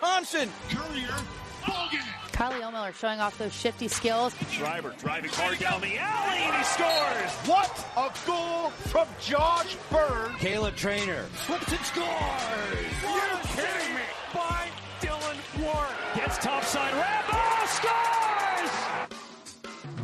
Thompson. Courier, Bogan. Kylie Ohlmiller showing off those shifty skills. Driver driving hard down the alley and he scores. What a goal from Josh Bird. Caleb Trainer Flips and scores. You're kidding me. By Dylan Warren. Gets topside. Rambo scores.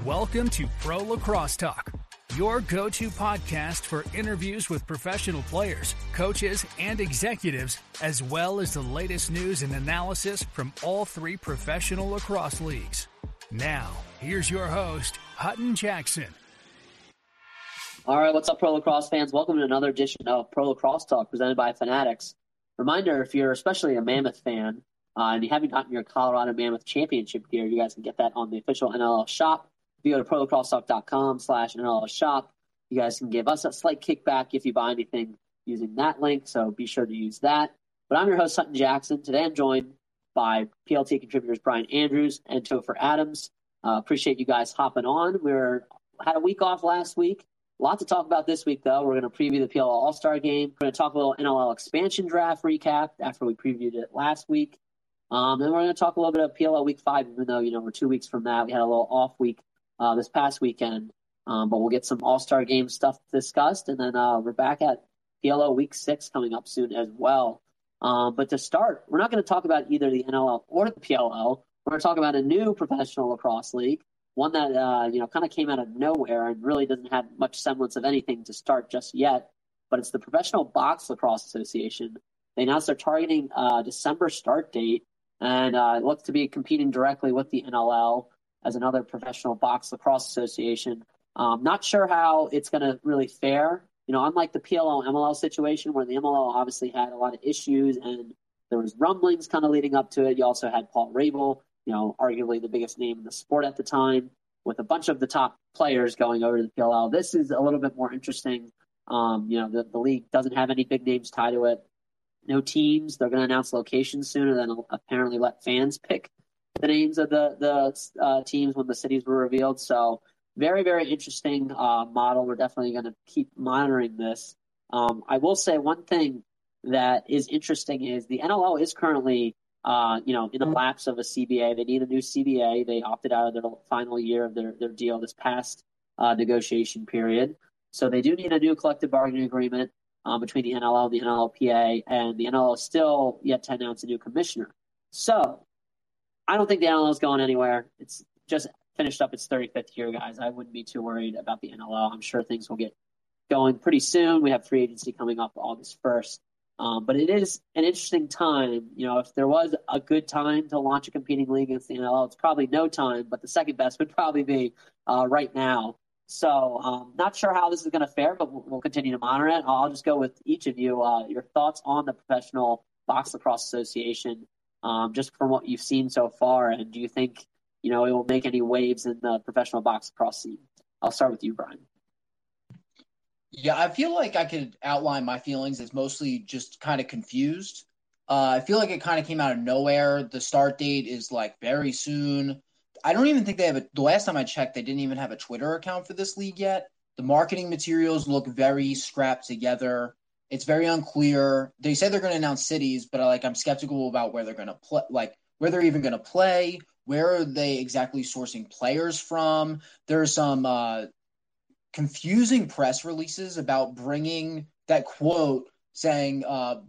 Welcome to Pro Lacrosse Talk, your go to podcast for interviews with professional players, coaches, and executives, as well as the latest news and analysis from all three professional lacrosse leagues. Now, here's your host, Hutton Jackson. All right, what's up, Pro Lacrosse fans? Welcome to another edition of Pro Lacrosse Talk presented by Fanatics. Reminder if you're especially a Mammoth fan uh, and you haven't gotten your Colorado Mammoth Championship gear, you guys can get that on the official NLL shop. If you go to prolacrossetalk.com slash NLL shop, you guys can give us a slight kickback if you buy anything using that link, so be sure to use that. But I'm your host, Hutton Jackson. Today I'm joined by PLT contributors Brian Andrews and Topher Adams. Uh, appreciate you guys hopping on. We are had a week off last week. A lot to talk about this week, though. We're going to preview the PLL All Star game. We're going to talk a little NLL expansion draft recap after we previewed it last week. Um, and we're going to talk a little bit of PLL Week Five, even though you know we're two weeks from that. We had a little off week uh, this past weekend, um, but we'll get some All Star game stuff discussed, and then uh, we're back at PLL Week Six coming up soon as well. Um, but to start, we're not going to talk about either the NLL or the PLL. We're going to talk about a new professional lacrosse league one that uh, you know kind of came out of nowhere and really doesn't have much semblance of anything to start just yet. But it's the Professional Box Lacrosse Association. They announced they're targeting uh, December start date, and uh, looks to be competing directly with the NLL as another professional box lacrosse association. Um, not sure how it's going to really fare. You know, unlike the PLL MLL situation, where the MLL obviously had a lot of issues and there was rumblings kind of leading up to it. You also had Paul Rabil you know, arguably the biggest name in the sport at the time, with a bunch of the top players going over to the PLL. This is a little bit more interesting. Um, you know, the, the league doesn't have any big names tied to it. No teams. They're going to announce locations sooner than apparently let fans pick the names of the the uh, teams when the cities were revealed. So very very interesting uh, model. We're definitely going to keep monitoring this. Um, I will say one thing that is interesting is the NLL is currently uh, you know, in the lapse of a CBA, they need a new CBA. They opted out of their final year of their, their deal this past uh, negotiation period. So they do need a new collective bargaining agreement um, between the NLL the NLLPA, and the NLL is still yet to announce a new commissioner. So I don't think the NLL is going anywhere. It's just finished up its 35th year, guys. I wouldn't be too worried about the NLL. I'm sure things will get going pretty soon. We have free agency coming up August 1st. Um, but it is an interesting time. You know, if there was a good time to launch a competing league against the NLL, it's probably no time, but the second best would probably be uh, right now. So, um, not sure how this is going to fare, but we'll, we'll, continue to monitor it. I'll just go with each of you. Uh, your thoughts on the Professional Box Lacrosse Association, um, just from what you've seen so far, and do you think you know it will make any waves in the professional box lacrosse scene? I'll start with you, Brian. Yeah, I feel like I could outline my feelings as mostly just kind of confused. Uh, I feel like it kind of came out of nowhere. The start date is like very soon. I don't even think they have a. The last time I checked, they didn't even have a Twitter account for this league yet. The marketing materials look very scrapped together. It's very unclear. They said they're going to announce cities, but like I'm skeptical about where they're going to play. Like where they're even going to play. Where are they exactly sourcing players from? There's some uh, confusing press releases about bringing that quote saying, uh,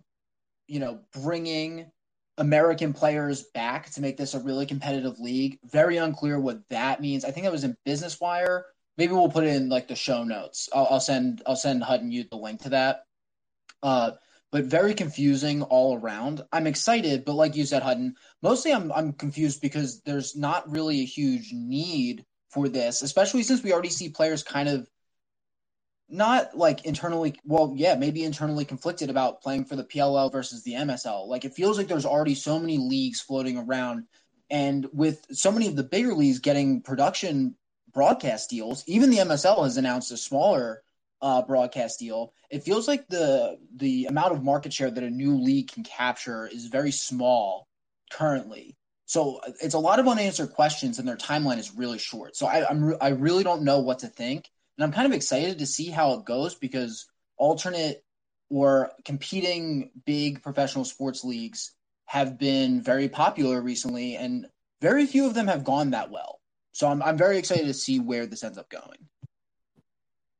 you know, bringing American players back to make this a really competitive league. Very unclear what that means. I think that was in Business Wire. Maybe we'll put it in like the show notes. I'll, I'll send I'll send Hutton you the link to that. Uh, but very confusing all around. I'm excited, but like you said, Hutton, mostly I'm I'm confused because there's not really a huge need for this, especially since we already see players kind of not like internally well yeah maybe internally conflicted about playing for the PLL versus the MSL like it feels like there's already so many leagues floating around and with so many of the bigger leagues getting production broadcast deals even the MSL has announced a smaller uh, broadcast deal it feels like the the amount of market share that a new league can capture is very small currently so it's a lot of unanswered questions and their timeline is really short so I, I'm I really don't know what to think and I'm kind of excited to see how it goes because alternate or competing big professional sports leagues have been very popular recently, and very few of them have gone that well. So I'm I'm very excited to see where this ends up going.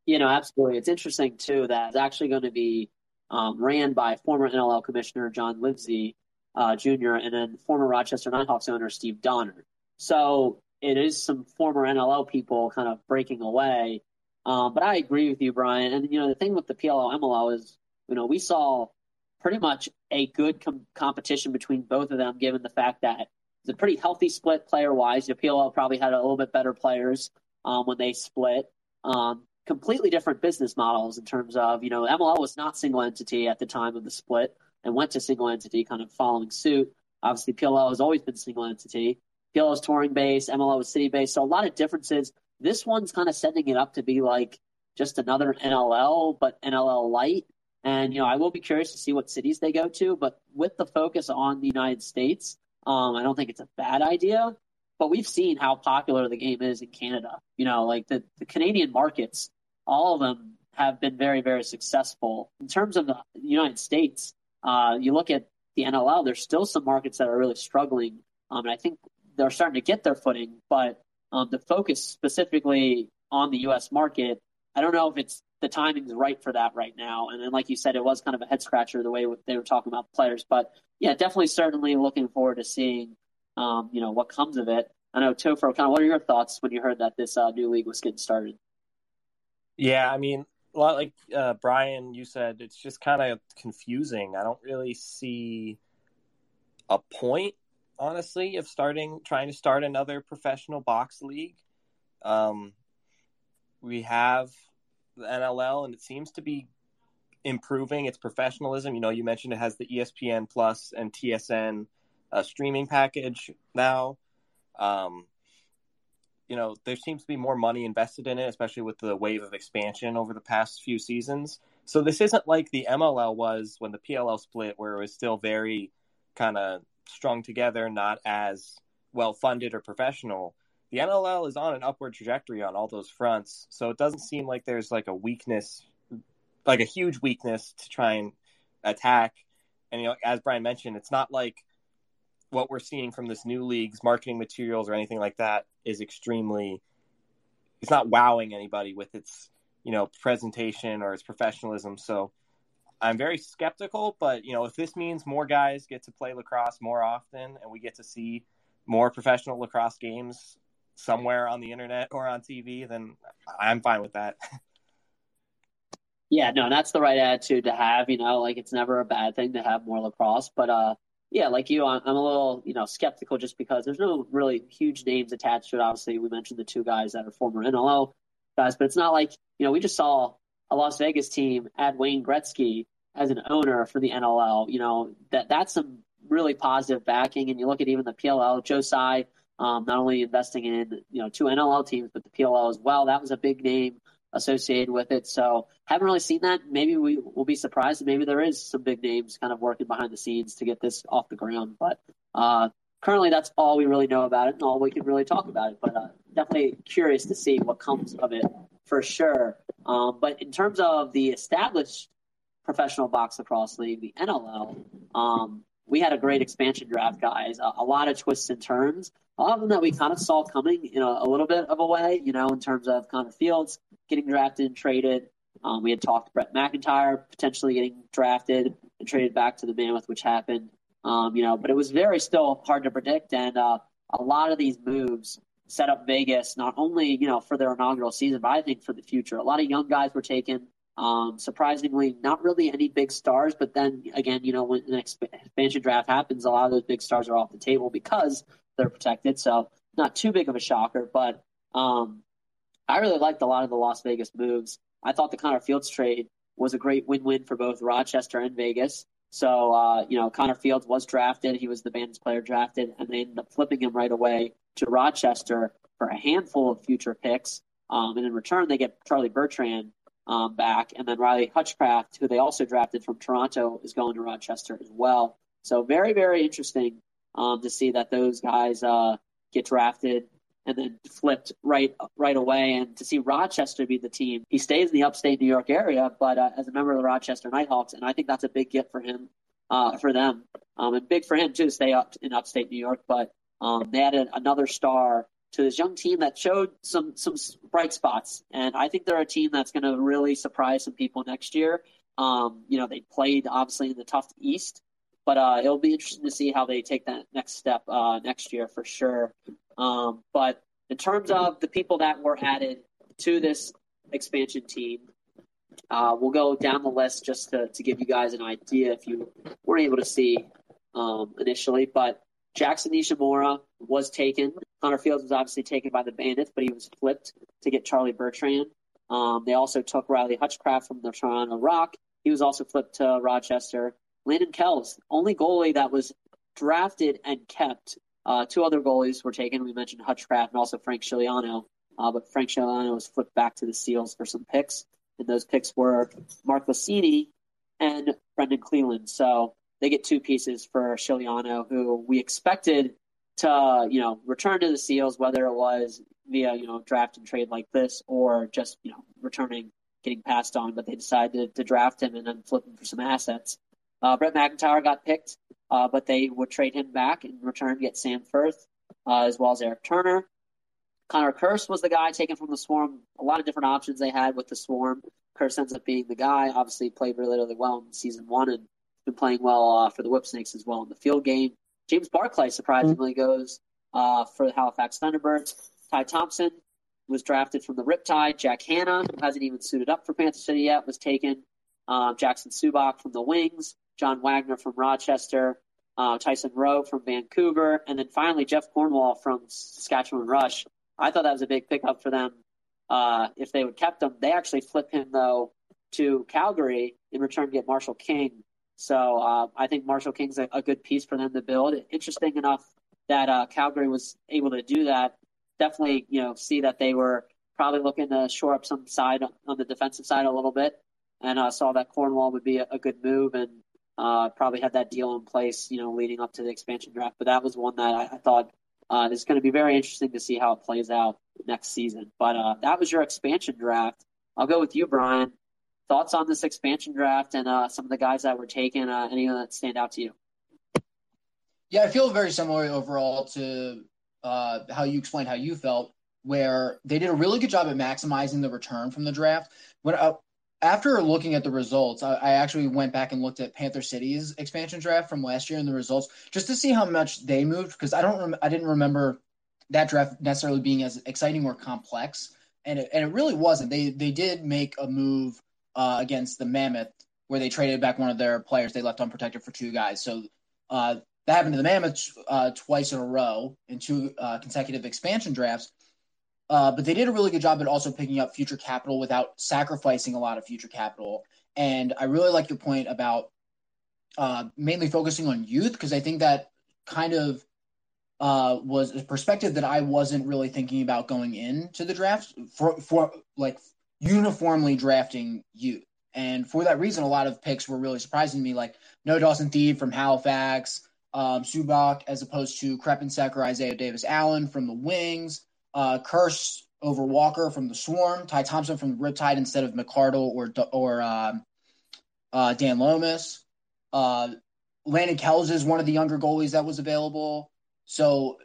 You know, absolutely. It's interesting too that it's actually going to be um, ran by former NLL commissioner John Livesey uh, Jr. and then former Rochester Nighthawks owner Steve Donner. So it is some former NLL people kind of breaking away um, but I agree with you, Brian. And you know, the thing with the PLL MLL is, you know, we saw pretty much a good com- competition between both of them, given the fact that it's a pretty healthy split player wise. The PLL probably had a little bit better players um, when they split. Um, completely different business models in terms of, you know, MLL was not single entity at the time of the split and went to single entity, kind of following suit. Obviously, PLL has always been single entity. PLL is touring based, MLL is city based. So a lot of differences this one's kind of setting it up to be like just another NLL, but NLL light. And you know, I will be curious to see what cities they go to. But with the focus on the United States, um, I don't think it's a bad idea. But we've seen how popular the game is in Canada. You know, like the, the Canadian markets, all of them have been very, very successful. In terms of the United States, uh, you look at the NLL, there's still some markets that are really struggling. Um, and I think they're starting to get their footing, but um, the focus specifically on the U.S. market, I don't know if it's the timing is right for that right now. And then, like you said, it was kind of a head scratcher the way they were talking about players. But yeah, definitely, certainly looking forward to seeing, um, you know, what comes of it. I know Topher, kind of, what are your thoughts when you heard that this uh, new league was getting started? Yeah, I mean, a lot like uh, Brian, you said, it's just kind of confusing. I don't really see a point honestly, of starting trying to start another professional box league. Um, we have the NLL, and it seems to be improving its professionalism. You know, you mentioned it has the ESPN Plus and TSN uh, streaming package now. Um, you know, there seems to be more money invested in it, especially with the wave of expansion over the past few seasons. So this isn't like the MLL was when the PLL split, where it was still very kind of strung together, not as well funded or professional. The NLL is on an upward trajectory on all those fronts, so it doesn't seem like there's like a weakness, like a huge weakness to try and attack. And you know, as Brian mentioned, it's not like what we're seeing from this new league's marketing materials or anything like that is extremely. It's not wowing anybody with its you know presentation or its professionalism. So I'm very skeptical, but you know, if this means more guys get to play lacrosse more often and we get to see more professional lacrosse games somewhere on the internet or on TV, then I'm fine with that. Yeah, no, that's the right attitude to have. You know, like it's never a bad thing to have more lacrosse, but uh, yeah, like you, I'm, a little you know skeptical just because there's no really huge names attached to it. Obviously, we mentioned the two guys that are former NLL guys, but it's not like you know we just saw a Las Vegas team add Wayne Gretzky as an owner for the NLL. You know that that's some really positive backing. And you look at even the PLL, Joe Tsai, um, not only investing in you know two NLL teams, but the PLL as well. That was a big name associated with it. So haven't really seen that. Maybe we will be surprised. Maybe there is some big names kind of working behind the scenes to get this off the ground. But uh, currently, that's all we really know about it, and all we can really talk about it. But uh, definitely curious to see what comes of it for sure. Um, but in terms of the established professional box lacrosse league, the NLL, um, we had a great expansion draft, guys. A, a, lot of twists and turns. A lot of them that we kind of saw coming in a, a, little bit of a way, you know, in terms of kind of Fields getting drafted and traded. Um, we had talked Brett McIntyre potentially getting drafted and traded back to the Mammoth, which happened. Um, you know, but it was very still hard to predict, and uh, a lot of these moves set up Vegas not only you know for their inaugural season, but I think for the future. A lot of young guys were taken. Um, surprisingly, not really any big stars, but then again, you know, when an expansion draft happens, a lot of those big stars are off the table because they're protected. So not too big of a shocker, but um, I really liked a lot of the Las Vegas moves. I thought the Connor Fields trade was a great win-win for both Rochester and Vegas. So, uh, you know, Connor Fields was drafted. He was the band's player drafted, and they ended up flipping him right away to Rochester for a handful of future picks. Um, and in return, they get Charlie Bertrand um, back, and then Riley Hutchcraft, who they also drafted from Toronto, is going to Rochester as well. So very, very interesting um, to see that those guys uh, get drafted and then flipped right right away, and to see Rochester be the team. He stays in the upstate New York area, but uh, as a member of the Rochester Nighthawks, and I think that's a big gift for him, uh, for them, um, and big for him too to stay up in upstate New York. But um, they added another star to this young team that showed some some bright spots, and I think they're a team that's going to really surprise some people next year. Um, you know, they played obviously in the tough East, but uh, it'll be interesting to see how they take that next step uh, next year for sure. Um, but in terms of the people that were added to this expansion team, uh, we'll go down the list just to, to give you guys an idea if you weren't able to see um, initially. But Jackson Nishimura was taken. Connor Fields was obviously taken by the Bandits, but he was flipped to get Charlie Bertrand. Um, they also took Riley Hutchcraft from the Toronto Rock. He was also flipped to Rochester. Landon Kells, only goalie that was drafted and kept uh, two other goalies were taken. We mentioned Hutchcraft and also Frank Scigliano, uh, but Frank Scigliano was flipped back to the Seals for some picks, and those picks were Mark Lassini and Brendan Cleland. So they get two pieces for Scigliano, who we expected to, you know, return to the Seals, whether it was via, you know, draft and trade like this or just, you know, returning, getting passed on, but they decided to draft him and then flip him for some assets. Uh, Brett McIntyre got picked uh, but they would trade him back in return get Sam Firth uh, as well as Eric Turner. Connor Kirst was the guy taken from the Swarm. A lot of different options they had with the Swarm. Kirst ends up being the guy. Obviously, played really, really well in season one and been playing well uh, for the Whipsnakes as well in the field game. James Barclay surprisingly mm-hmm. goes uh, for the Halifax Thunderbirds. Ty Thompson was drafted from the Riptide. Jack Hanna, who hasn't even suited up for Panther City yet, was taken. Um, Jackson Subak from the Wings. John Wagner from Rochester, uh, Tyson Rowe from Vancouver, and then finally Jeff Cornwall from Saskatchewan Rush. I thought that was a big pickup for them. Uh, if they would kept him, they actually flip him though to Calgary in return to get Marshall King. So uh, I think Marshall King's a, a, good piece for them to build. Interesting enough that uh, Calgary was able to do that. Definitely, you know, see that they were probably looking to shore up some side on the defensive side a little bit, and uh, saw that Cornwall would be a, a good move. And uh, probably had that deal in place, you know, leading up to the expansion draft. But that was one that I, I thought uh, is going to be very interesting to see how it plays out next season. But uh, that was your expansion draft. I'll go with you, Brian. Thoughts on this expansion draft and uh, some of the guys that were taken? Uh, any of that stand out to you? Yeah, I feel very similar overall to uh, how you explained how you felt, where they did a really good job at maximizing the return from the draft. When uh, after looking at the results, I, I, actually went back and looked at Panther City's expansion draft from last year and the results just to see how much they moved because I don't rem- I didn't remember that draft necessarily being as exciting or complex, and it, and it really wasn't. They they did make a move uh, against the Mammoth where they traded back one of their players they left unprotected for two guys. So uh, that happened to the Mammoth uh, twice in a row in two uh, consecutive expansion drafts. Uh, but they did a really good job at also picking up future capital without sacrificing a lot of future capital. And I really like your point about uh, mainly focusing on youth because I think that kind of uh, was a perspective that I wasn't really thinking about going into the draft for, for like uniformly drafting youth. And for that reason, a lot of picks were really surprising to me, like no Dawson Thiebe from Halifax, um, Subak as opposed to Krepensek or Isaiah Davis Allen from the Wings uh, Kirst over Walker from the Swarm, Ty Thompson from the Riptide instead of McCardle or or um, uh, Dan Lomas. Uh, Landon Kells is one of the younger goalies that was available. So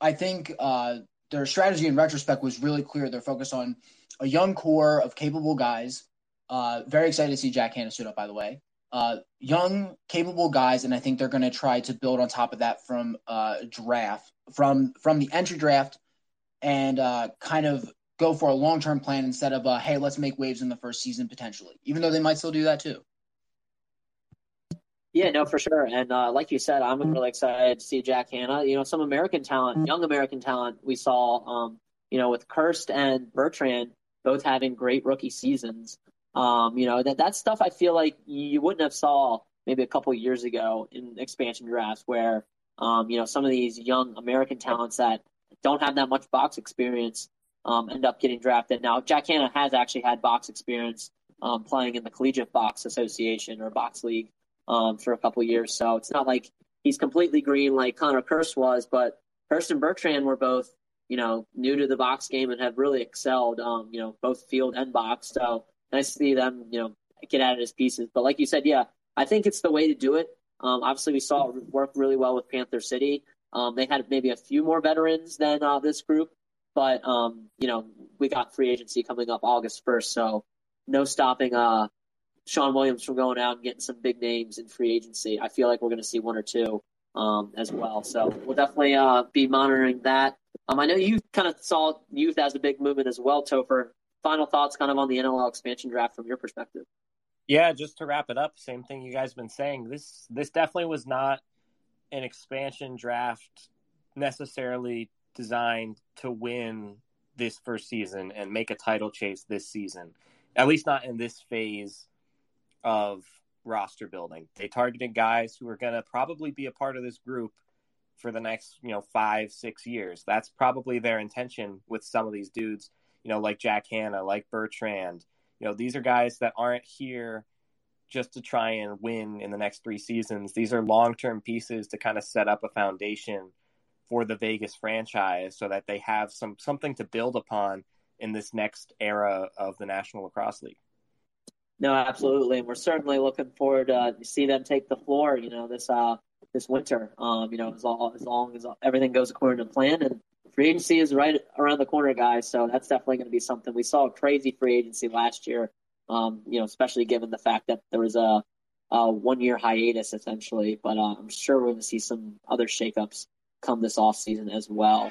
I think uh, their strategy in retrospect was really clear. They're focused on a young core of capable guys. Uh, very excited to see Jack Hanna suit up, by the way. Uh, young, capable guys, and I think they're going to try to build on top of that from uh, draft, from from the entry draft and uh, kind of go for a long term plan instead of hey, let's make waves in the first season potentially, even though they might still do that too. Yeah, no, for sure. And uh, like you said, I'm really excited to see Jack Hanna. You know, some American talent, young American talent we saw, um, you know, with Kirst and Bertrand. both having great rookie seasons. Um, you know, that that stuff I feel like you wouldn't have saw maybe a couple years ago in expansion drafts where um, you know, some of these young American talents that don't have that much box experience um, end up getting drafted. Now, Jack Hanna has actually had box experience um, playing in the Collegiate Box Association or Box League um, for a couple years, so it's not like he's completely green like Connor Kirst was, but Kirst and Bertrand were both, you know, new to the box game and have really excelled, um, you know, both field and box. So nice to see them, you know, get at it as pieces. But like you said, yeah, I think it's the way to do it. Um, obviously, we saw it work really well with Panther City. Um, they had maybe a few more veterans than uh, this group, but um, you know we got free agency coming up August first, so no stopping uh, Sean Williams from going out and getting some big names in free agency. I feel like we're going to see one or two um, as well. So we'll definitely uh, be monitoring that. Um, I know you kind of saw youth as a big movement as well, Topher. Final thoughts, kind of on the NLL expansion draft from your perspective. Yeah, just to wrap it up, same thing you guys been saying. This this definitely was not an expansion draft necessarily designed to win this first season and make a title chase this season. At least not in this phase of roster building. They targeted guys who are going to probably be a part of this group for the next, you know, 5, 6 years. That's probably their intention with some of these dudes, you know, like Jack Hanna, like Bertrand, you know, these are guys that aren't here just to try and win in the next three seasons. These are long term pieces to kind of set up a foundation for the Vegas franchise so that they have some something to build upon in this next era of the National Lacrosse League. No, absolutely, and we're certainly looking forward to see them take the floor. You know, this uh this winter. Um, you know, as long as long as everything goes according to plan, and free agency is right around the corner, guys. So that's definitely going to be something. We saw a crazy free agency last year. Um, you know, especially given the fact that there was a, a one year hiatus essentially. But uh, I'm sure we're going to see some other shakeups come this off season as well.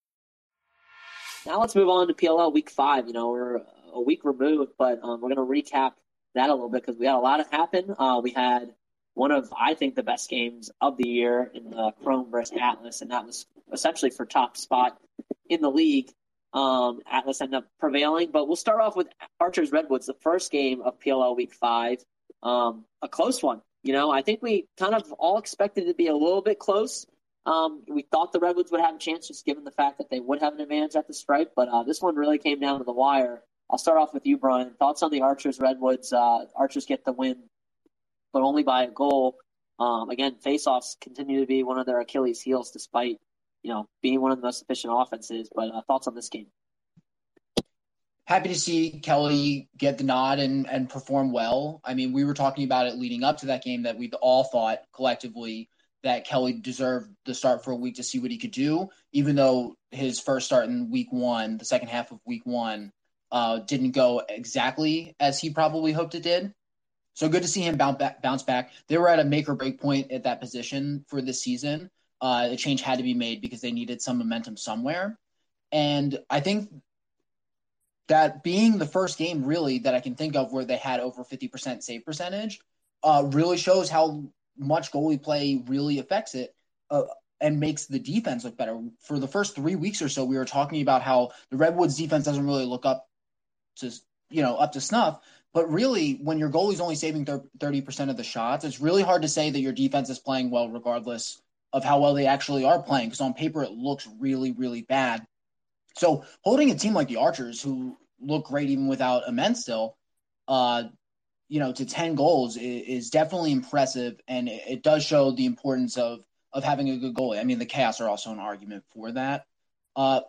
Now let's move on to PLL Week Five. You know, we're a week removed, but um, we're going to recap that a little bit because we had a lot of happen. Uh, we had one of I think the best games of the year in the Chrome versus Atlas, and that was essentially for top spot in the league. Um, Atlas ended up prevailing, but we'll start off with Archers Redwoods, the first game of PLL Week Five, um, a close one. You know, I think we kind of all expected it to be a little bit close. Um, we thought the Redwoods would have a chance just given the fact that they would have an advantage at the stripe, but uh, this one really came down to the wire. I'll start off with you, Brian. Thoughts on the Archers Redwoods? Uh, Archers get the win, but only by a goal. Um, again, faceoffs continue to be one of their Achilles' heels, despite you know being one of the most efficient offenses. But uh, thoughts on this game? Happy to see Kelly get the nod and and perform well. I mean, we were talking about it leading up to that game that we all thought collectively that Kelly deserved the start for a week to see what he could do, even though his first start in week one, the second half of week one, uh, didn't go exactly as he probably hoped it did. So good to see him bounce back. They were at a make or break point at that position for this season. Uh, a change had to be made because they needed some momentum somewhere. And I think that being the first game really that I can think of where they had over 50% save percentage uh, really shows how much goalie play really affects it uh, and makes the defense look better. For the first three weeks or so, we were talking about how the Redwoods defense doesn't really look up to you know up to snuff. But really, when your goalie's only saving thirty percent of the shots, it's really hard to say that your defense is playing well, regardless of how well they actually are playing. Because on paper, it looks really, really bad. So holding a team like the Archers, who look great even without Ament still, uh, you know, to 10 goals is, definitely impressive. And it, does show the importance of, of having a good goalie. I mean, the Chaos are also an argument for that. Uh,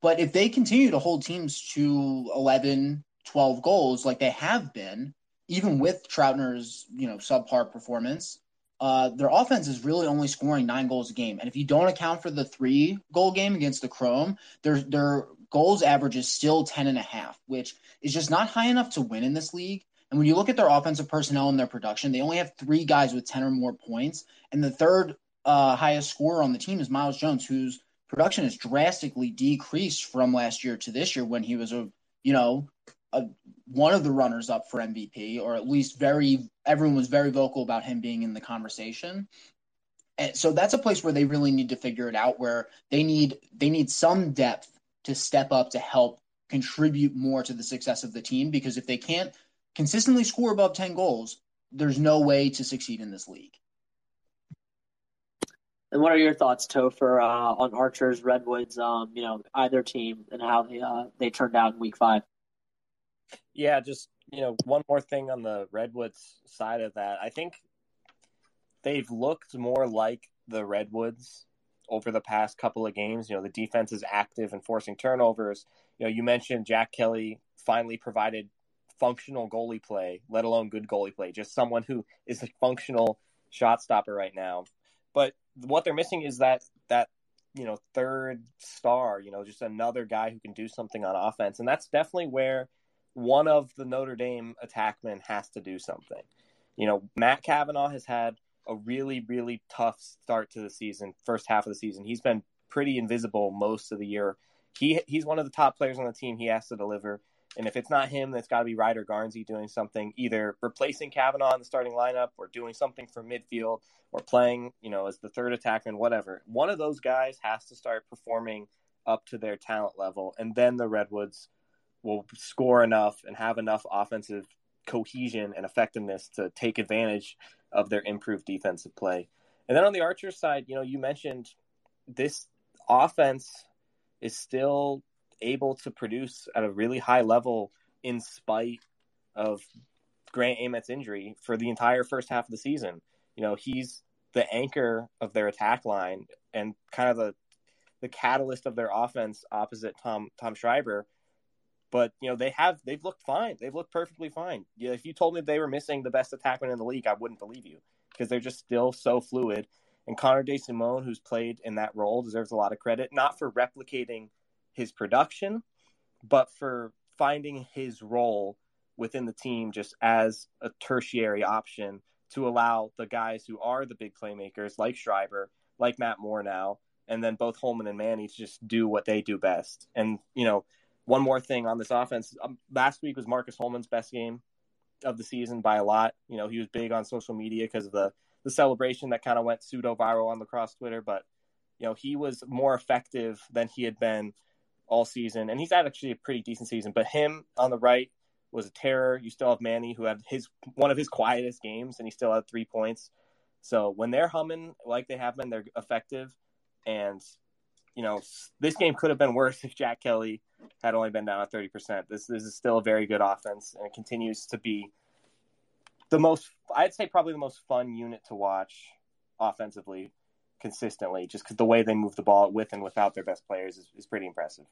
but if they continue to hold teams to 11, 12 goals like they have been, even with Troutner's, you know, subpar performance, uh, their offense is really only scoring nine goals a game. And if you don't account for the three goal game against the Chrome, their their goals average is still 10 and a half, which is just not high enough to win in this league. And when you look at their offensive personnel and their production, they only have three guys with 10 or more points. And the third uh, highest scorer on the team is Miles Jones, whose production has drastically decreased from last year to this year when he was a, you know, a, one of the runners up for MVP, or at least very, everyone was very vocal about him being in the conversation. And so that's a place where they really need to figure it out, where they need they need some depth to step up to help contribute more to the success of the team. Because if they can't consistently score above 10 goals, there's no way to succeed in this league. And what are your thoughts, Topher, uh, on Archers, Redwoods, um, you know, either team and how they uh, they turned out in Week Five? Yeah, just you know, one more thing on the Redwoods side of that. I think they've looked more like the Redwoods over the past couple of games. You know, the defense is active and forcing turnovers. You know, you mentioned Jack Kelly finally provided functional goalie play, let alone good goalie play, just someone who is a functional shot stopper right now. But what they're missing is that that you know third star, you know, just another guy who can do something on offense, and that's definitely where one of the Notre Dame attackmen has to do something. You know, Matt Kavanagh has had a really, really tough start to the season, first half of the season. He's been pretty invisible most of the year. He he's one of the top players on the team. He has to deliver. And if it's not him, that's got to be Ryder Garnsey doing something, either replacing Kavanagh in the starting lineup or doing something for midfield or playing, you know, as the third attackman, whatever. One of those guys has to start performing up to their talent level. And then the Redwoods will score enough and have enough offensive cohesion and effectiveness to take advantage of their improved defensive play. And then on the Archer side, you know, you mentioned this offense is still able to produce at a really high level in spite of Grant Ament's injury for the entire first half of the season. You know, he's the anchor of their attack line and kind of the the catalyst of their offense opposite Tom Tom Schreiber. But you know they have they've looked fine. They've looked perfectly fine. Yeah, if you told me they were missing the best attackman in the league, I wouldn't believe you because they're just still so fluid. And Connor DeSimone, who's played in that role, deserves a lot of credit, not for replicating his production, but for finding his role within the team just as a tertiary option to allow the guys who are the big playmakers, like Schreiber, like Matt Moore now, and then both Holman and Manny to just do what they do best. And, you know, one more thing on this offense. Um, last week was Marcus Holman's best game of the season by a lot. You know, he was big on social media because of the the celebration that kind of went pseudo viral on lacrosse Twitter. But you know, he was more effective than he had been all season, and he's had actually a pretty decent season. But him on the right was a terror. You still have Manny, who had his one of his quietest games, and he still had three points. So when they're humming like they have been, they're effective. And you know, this game could have been worse if Jack Kelly had only been down at 30%. This, this is still a very good offense, and it continues to be the most, I'd say, probably the most fun unit to watch offensively consistently, just because the way they move the ball with and without their best players is, is pretty impressive.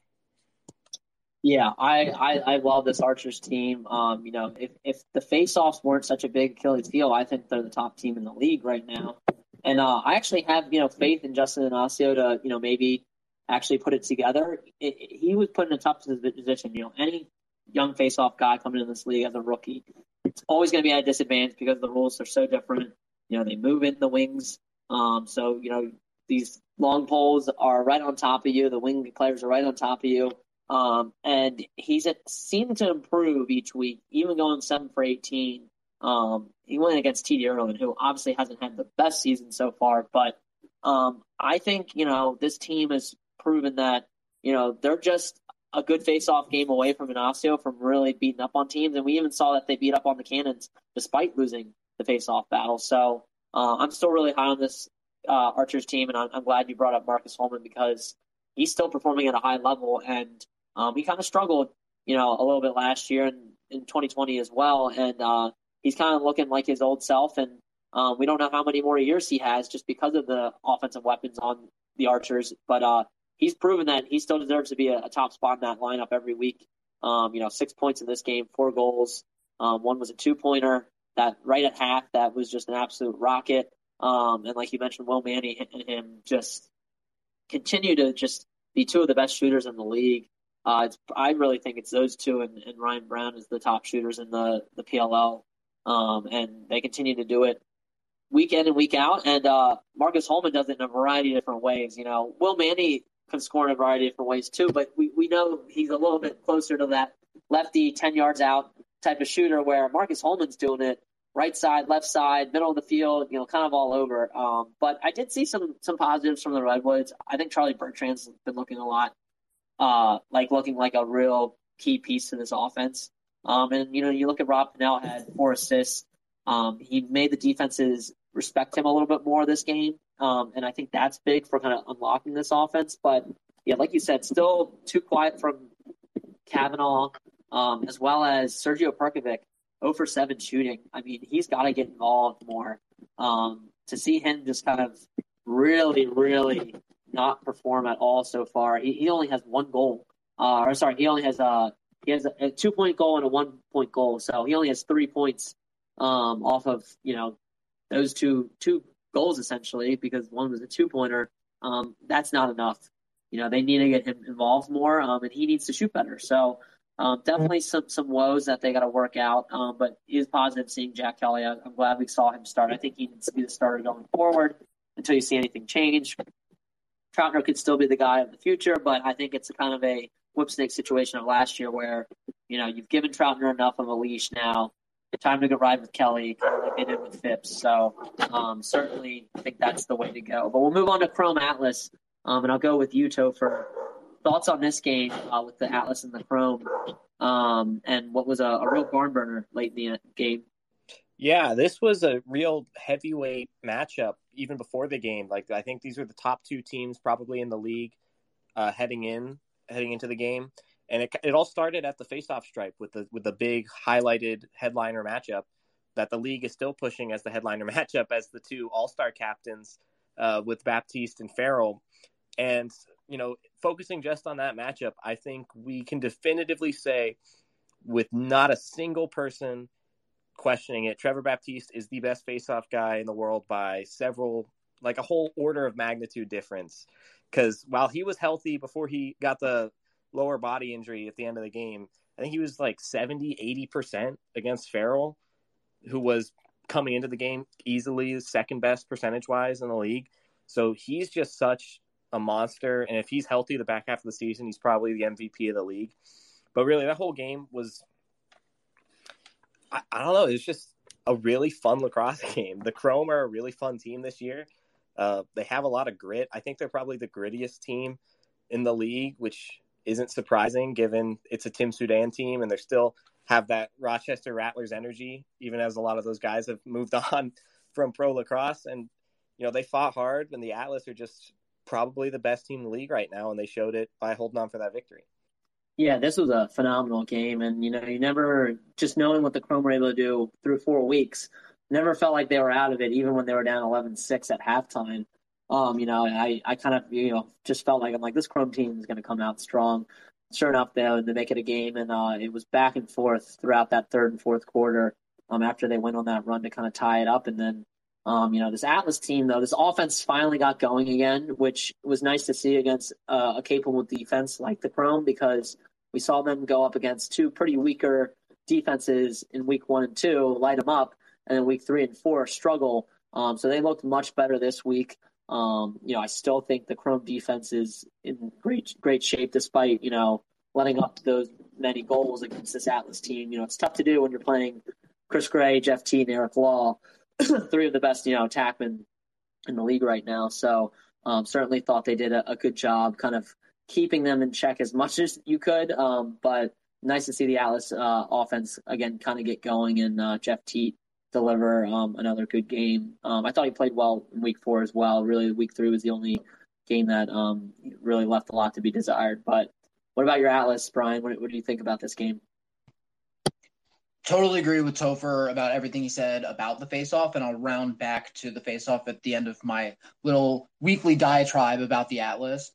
Yeah, I, I, I love this Archers team. Um, you know, if, if the faceoffs weren't such a big Achilles heel, I think they're the top team in the league right now. And uh, I actually have, you know, faith in Justin Inacio to, you know, maybe actually put it together. It, it, he was put in a tough position. You know, any young face-off guy coming in this league as a rookie, it's always going to be at a disadvantage because the rules are so different. You know, they move in the wings. Um, so, you know, these long poles are right on top of you. The wing players are right on top of you. Um, and he's seemed to improve each week, even going seven for 18. Um, he went against TD Ierlan, who obviously hasn't had the best season so far, but um, I think, you know, this team has proven that you know they're just a good face-off game away from Inacio from really beating up on teams, and we even saw that they beat up on the Cannons despite losing the face-off battle. So uh, I'm still really high on this uh, Archers team, and I'm, I'm, glad you brought up Marcus Holman because he's still performing at a high level, and um, he kind of struggled, you know, a little bit last year and in 2020 as well, and uh, he's kind of looking like his old self, and um, we don't know how many more years he has just because of the offensive weapons on the Archers, but uh, he's proven that he still deserves to be a, a top spot in that lineup every week. Um, you know, six points in this game, four goals. Um, one was a two pointer that right at half that was just an absolute rocket. Um, and like you mentioned, Will Manny and him just continue to just be two of the best shooters in the league. Uh, I really think it's those two and, and Ryan Brown is the top shooters in the, the PLL. Um, and they continue to do it week in and week out. And uh, Marcus Holman does it in a variety of different ways. You know, Will Manny can score in a variety of different ways too, but we, we know he's a little bit closer to that lefty 10 yards out type of shooter where Marcus Holman's doing it right side, left side, middle of the field, you know, kind of all over. Um, but I did see some some positives from the Redwoods. I think Charlie Bertrand's been looking a lot uh, like looking like a real key piece to this offense. Um, and you know, you look at Rob Pannell had four assists. Um, he made the defenses respect him a little bit more this game, um, and I think that's big for kind of unlocking this offense. But yeah, like you said, still too quiet from Kavanagh, um, as well as Sergio Perkovic, 0 for 7 shooting. I mean, he's got to get involved more. Um, to see him just kind of really, really not perform at all so far. He, he only has one goal. Uh, or sorry, he only has a he has a, a two point goal and a one point goal. So he only has three points um, off of you know those two two goals essentially because one was a two pointer. Um, that's not enough. You know they need to get him involved more, um, and he needs to shoot better. So um, definitely some some woes that they got to work out. Um, but is positive seeing Jack Kelly. I, am glad we saw him start. I think he needs to be the starter going forward until you see anything change. Troutner could still be the guy of the future, but I think it's a kind of a whipsnake situation of last year where, you know, you've given Troutner enough of a leash now. Time to go ride with Kelly, kind of like they did with Phipps. So um, certainly, I think that's the way to go. But we'll move on to Chrome Atlas, um, and I'll go with you, Topher. Thoughts on this game uh, with the Atlas and the Chrome, um, and what was a, a real barn burner late in the game? Yeah, this was a real heavyweight matchup even before the game. Like I think these were the top two teams probably in the league uh, heading in heading into the game, and it it all started at the faceoff stripe with the with the big highlighted headliner matchup that the league is still pushing as the headliner matchup as the two All Star captains uh, with Baptiste and Farrell, and you know focusing just on that matchup, I think we can definitively say with not a single person questioning it. Trevor Baptiste is the best faceoff guy in the world by several, like a whole order of magnitude difference. Because while he was healthy before he got the lower body injury at the end of the game, I think he was like 70, 80% against Farrell, who was coming into the game easily second best percentage wise in the league. So he's just such a monster. And if he's healthy the back half of the season, he's probably the MVP of the league. But really, that whole game was I, I don't know. It's just a really fun lacrosse game. The Chrome are a really fun team this year. Uh, they have a lot of grit. I think they're probably the grittiest team in the league, which isn't surprising given it's a Tim Soudan team and they still have that Rochester Rattlers energy, even as a lot of those guys have moved on from pro lacrosse. And, you know, they fought hard and the Atlas are just probably the best team in the league right now. And they showed it by holding on for that victory. Yeah, this was a phenomenal game, and you know, you never just knowing what the Chrome were able to do through four weeks, never felt like they were out of it, even when they were down 11-6 at halftime. Um, you know, I, I kind of you know just felt like I'm like this Chrome team is going to come out strong. Sure enough, they to make it a game, and uh, it was back and forth throughout that third and fourth quarter. Um, after they went on that run to kind of tie it up, and then um, you know, this Atlas team, though, this offense finally got going again, which was nice to see against uh, a capable defense like the Chrome because we saw them go up against two pretty weaker defenses in week one and two, light them up, and then week three and four struggle. Um, so they looked much better this week. Um, you know, I still think the Chrome defense is in great great shape despite you know letting up those many goals against this Atlas team. You know, it's tough to do when you're playing Chris Gray, Jeff Teat, and Eric Law, three of the best you know attackmen in the league right now. So um, certainly thought they did a, a good job, kind of keeping them in check as much as you could. Um, but nice to see the Atlas uh, offense again kind of get going and uh, Jeff Teat deliver um, another good game. Um, I thought he played well in week four as well. Really, week three was the only game that um, really left a lot to be desired. But what about your Atlas, Brian? What, what do you think about this game? Totally agree with Topher about everything he said about the face-off, and I'll round back to the face-off at the end of my little weekly diatribe about the Atlas.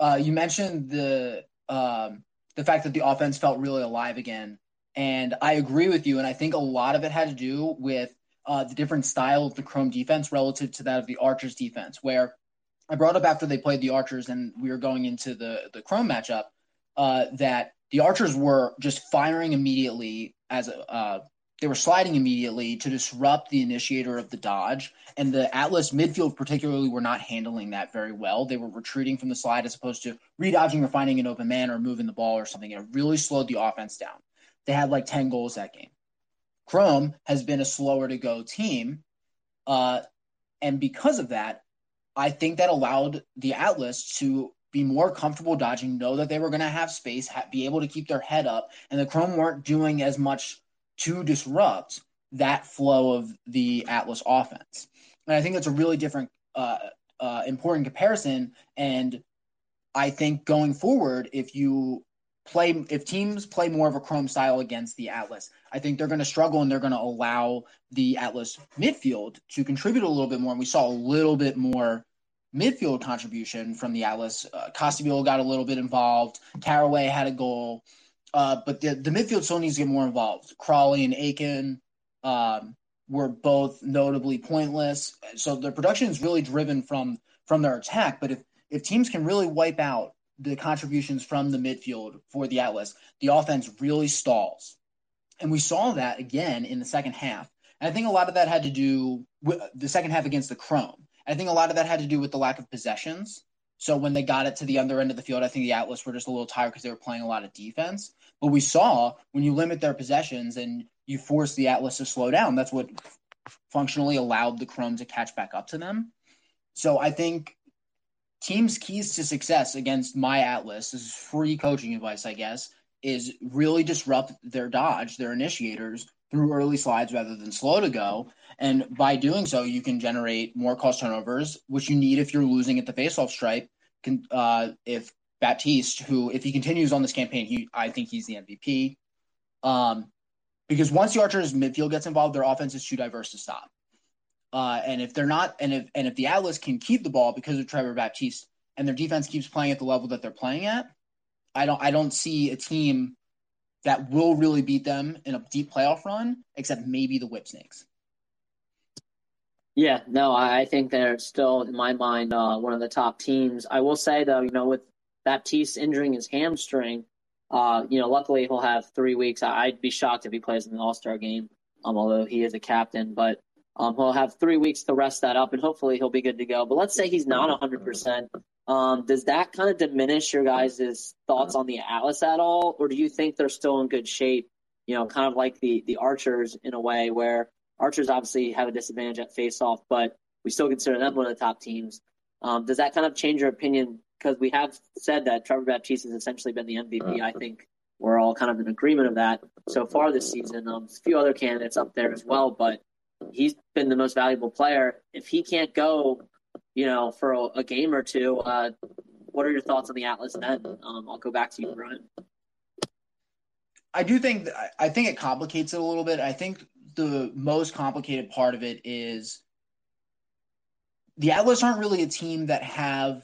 Uh, you mentioned the um, the fact that the offense felt really alive again, and I agree with you. And I think a lot of it had to do with uh, the different style of the Chrome defense relative to that of the Archers defense. Where I brought up after they played the Archers, and we were going into the the Chrome matchup. uh, that the Archers were just firing immediately as a, uh, they were sliding immediately to disrupt the initiator of the dodge, and the Atlas midfield particularly were not handling that very well. They were retreating from the slide as opposed to redodging or finding an open man or moving the ball or something. It really slowed the offense down. They had like ten goals that game. Chrome has been a slower to go team, uh, and because of that, I think that allowed the Atlas to be more comfortable dodging, know that they were going to have space, ha- be able to keep their head up, and the Chrome weren't doing as much to disrupt that flow of the Atlas offense. And I think that's a really different, uh, uh, important comparison. And I think going forward, if you play, if teams play more of a Chrome style against the Atlas, I think they're going to struggle and they're going to allow the Atlas midfield to contribute a little bit more. And we saw a little bit more midfield contribution from the Atlas. Uh, got a little bit involved. Carraway had a goal. Uh, but the, the midfield still needs to get more involved. Crowley and Aitken um, were both notably pointless. So their production is really driven from from their attack. But if, if teams can really wipe out the contributions from the midfield for the Atlas, the offense really stalls. And we saw that again in the second half. And I think a lot of that had to do with the second half against the Chrome. I think a lot of that had to do with the lack of possessions. So when they got it to the other end of the field, I think the Atlas were just a little tired because they were playing a lot of defense. But we saw when you limit their possessions and you force the Atlas to slow down, that's what functionally allowed the Chrome to catch back up to them. So I think teams' keys to success against my Atlas, this is free coaching advice, I guess, is really disrupt their dodge, their initiators through early slides rather than slow to go. And by doing so, you can generate more cost turnovers, which you need if you're losing at the faceoff stripe. Can, uh, if Baptiste, who, if he continues on this campaign, he I think he's the MVP. Um, because once the Archers midfield gets involved, their offense is too diverse to stop. Uh, and if they're not, and if and if the Atlas can keep the ball because of Trevor Baptiste, and their defense keeps playing at the level that they're playing at, I don't I don't see a team that will really beat them in a deep playoff run, except maybe the Whip Snakes. Yeah, no, I think they're still, in my mind, uh, one of the top teams. I will say, though, you know, with Baptiste injuring his hamstring, uh, you know, luckily he'll have three weeks. I'd be shocked if he plays in the All Star game, um, although he is a captain. But um, he'll have three weeks to rest that up, and hopefully he'll be good to go. But let's say he's not 100%. Um, does that kind of diminish your guys' thoughts on the Atlas at all, or do you think they're still in good shape? You know, kind of like the the Archers in a way, where Archers obviously have a disadvantage at faceoff, but we still consider them one of the top teams. Um, does that kind of change your opinion because we have said that Trevor Baptiste has essentially been the MVP. I think we're all kind of in agreement of that so far this season. Um, a few other candidates up there as well, but he's been the most valuable player. If he can't go, you know, for a, a game or two, uh, what are your thoughts on the Atlas then? Um, I'll go back to you, Brian. I do think I think it complicates it a little bit. I think the most complicated part of it is the Atlas aren't really a team that have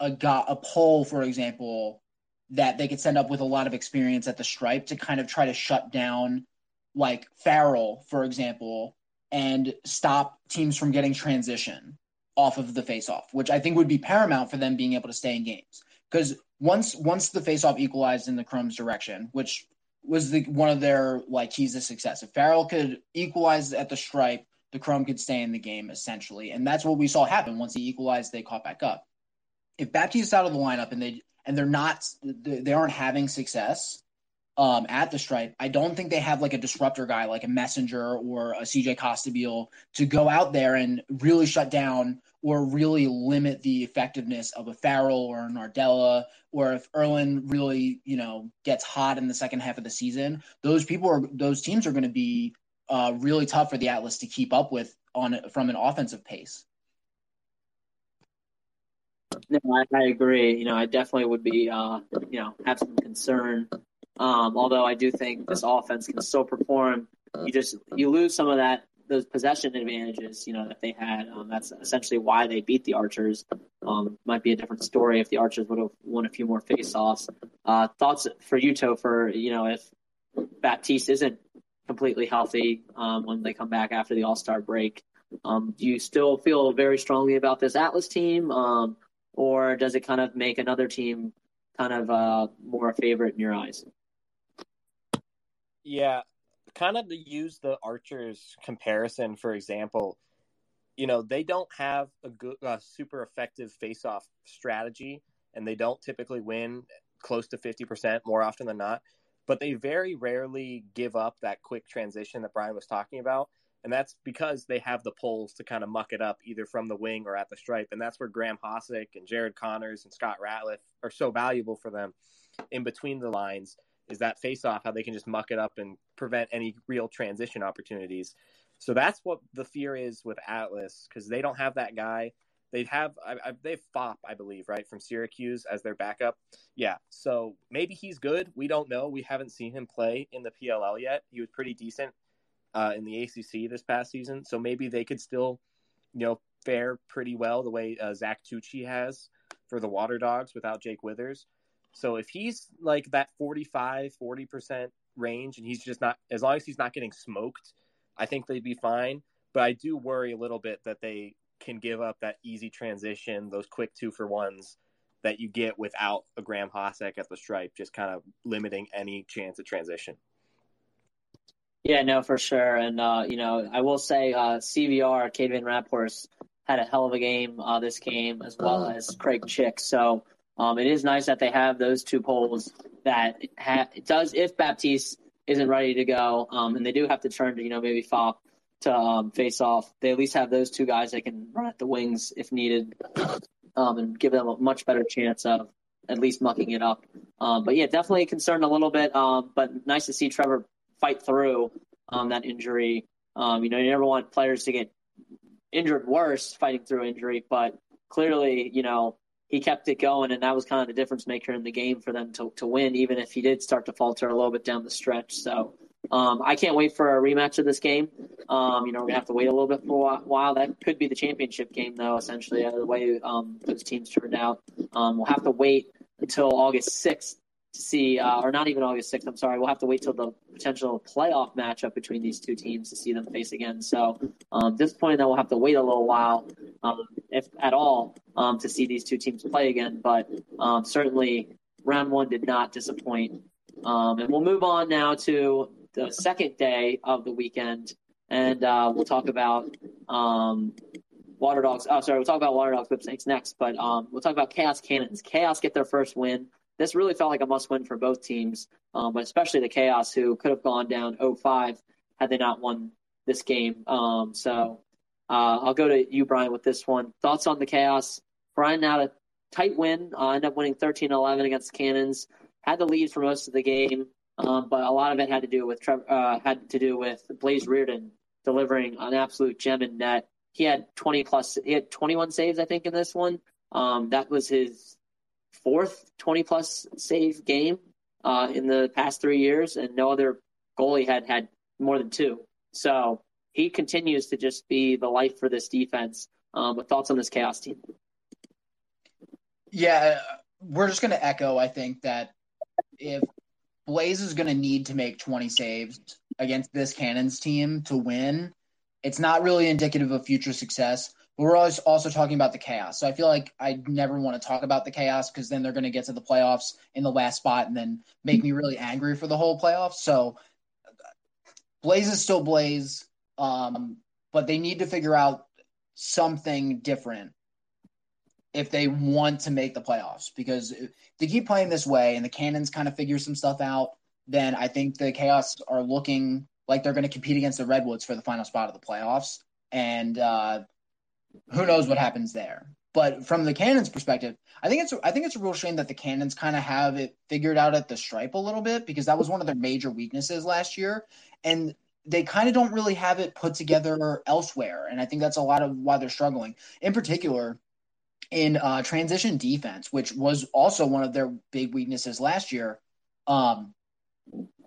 a got a pole, for example, that they could send up with a lot of experience at the stripe to kind of try to shut down like Farrell, for example, and stop teams from getting transition off of the faceoff, which I think would be paramount for them being able to stay in games. Because once once the faceoff equalized in the Chrome's direction, which was the one of their like keys to success. If Farrell could equalize at the stripe, the Chrome could stay in the game essentially, and that's what we saw happen. Once he equalized, they caught back up if Baptiste's out of the lineup and they and they're not they aren't having success um, at the stripe, I don't think they have like a disruptor guy like a messenger or a CJ Costabile to go out there and really shut down or really limit the effectiveness of a Farrell or a Nardella, or if Ierlan really, you know, gets hot in the second half of the season, those people are those teams are going to be uh, really tough for the Atlas to keep up with on from an offensive pace. No, I, I, agree. You know, I definitely would be, uh, you know, have some concern. Um, although I do think this offense can still perform. You just you lose some of that those possession advantages, you know, that they had. Um, that's essentially why they beat the Archers. Um, might be a different story if the Archers would have won a few more faceoffs. Uh, thoughts for you, Topher, you know, if Baptiste isn't completely healthy um, when they come back after the All Star break, um, do you still feel very strongly about this Atlas team? Um, or does it kind of make another team kind of uh, more a favorite in your eyes? Yeah, kind of to use the Archers comparison, for example, you know, they don't have a good, uh, super effective face-off strategy, and they don't typically win close to 50% more often than not. But they very rarely give up that quick transition that Brian was talking about. And that's because they have the poles to kind of muck it up either from the wing or at the stripe. And that's where Graeme Hossack and Jared Conners and Scott Ratliff are so valuable for them in between the lines is that face off, how they can just muck it up and prevent any real transition opportunities. So that's what the fear is with Atlas because they don't have that guy. They have I, I, they have Phaup, I believe, right from Syracuse as their backup. Yeah, so maybe he's good. We don't know. We haven't seen him play in the PLL yet. He was pretty decent uh, in the ACC this past season, so maybe they could still, you know, fare pretty well the way uh, Zach Tucci has for the Water Dogs without Jake Withers. So if he's like that 45, 40% range and he's just not, as long as he's not getting smoked, I think they'd be fine. But I do worry a little bit that they can give up that easy transition, those quick two for ones that you get without a Graeme Hossack at the stripe, just kind of limiting any chance of transition. Yeah, no, for sure. And, uh, you know, I will say uh, CVR, Cade Van had a hell of a game uh, this game, as well as Craig Chick. So, um, it is nice that they have those two poles that ha- it does if Baptiste isn't ready to go, um, and they do have to turn to you know maybe Phaup to um, face off. They at least have those two guys that can run at the wings if needed, um, and give them a much better chance of at least mucking it up. Um, but yeah, definitely concerned a little bit. Um, but nice to see Trevor fight through that injury. Um, you know, you never want players to get injured worse fighting through injury, but clearly, you know, he kept it going, and that was kind of the difference maker in the game for them to, to win, even if he did start to falter a little bit down the stretch. So um, I can't wait for a rematch of this game. Um, you know, we're gonna have to wait a little bit for a while. That could be the championship game, though. Essentially, the way um, those teams turned out, um, we'll have to wait until August sixth to see, uh, or not even August 6th, I'm sorry. We'll have to wait till the potential playoff matchup between these two teams to see them face again. So, um, point, that we'll have to wait a little while, um, if at all, um, to see these two teams play again. But um, certainly, round one did not disappoint. Um, and we'll move on now to the second day of the weekend, and uh, we'll talk about um, Water Dogs. Oh, sorry, we'll talk about Water Dogs Whip Snakes next, but we'll talk about Chaos Cannons. Chaos get their first win this really felt like a must win for both teams, um, but especially the Chaos, who could have gone down 0-5 had they not won this game. Um, so uh, I'll go to you, Brian, with this one. Thoughts on the Chaos? Brian had a tight win, uh, ended up winning 13 11 against the Cannons, had the lead for most of the game, um, but a lot of it had to do with uh, had to do with Blaze Riorden delivering an absolute gem in net. He had 20 plus, he had 21 saves, I think, in this one. Um, that was his fourth 20 plus save game uh, in the past three years, and no other goalie had had more than two. So he continues to just be the life for this defense. Um, thoughts on this chaos team? Yeah, we're just going to echo. I think that if Blaze is going to need to make 20 saves against this Cannons team to win, it's not really indicative of future success. We're also talking about the chaos. So I feel like I never want to talk about the chaos because then they're going to get to the playoffs in the last spot and then make me really angry for the whole playoffs. So Blaze is still Blaze, um, but they need to figure out something different if they want to make the playoffs because if they keep playing this way and the cannons kind of figure some stuff out then i think the chaos are looking like they're going to compete against the redwoods for the final spot of the playoffs and uh, who knows what happens there. But from the Cannons' perspective, I think it's I think it's a real shame that the Cannons kind of have it figured out at the stripe a little bit because that was one of their major weaknesses last year, and they kind of don't really have it put together elsewhere. And I think that's a lot of why they're struggling. In particular, in uh, transition defense, which was also one of their big weaknesses last year. Um,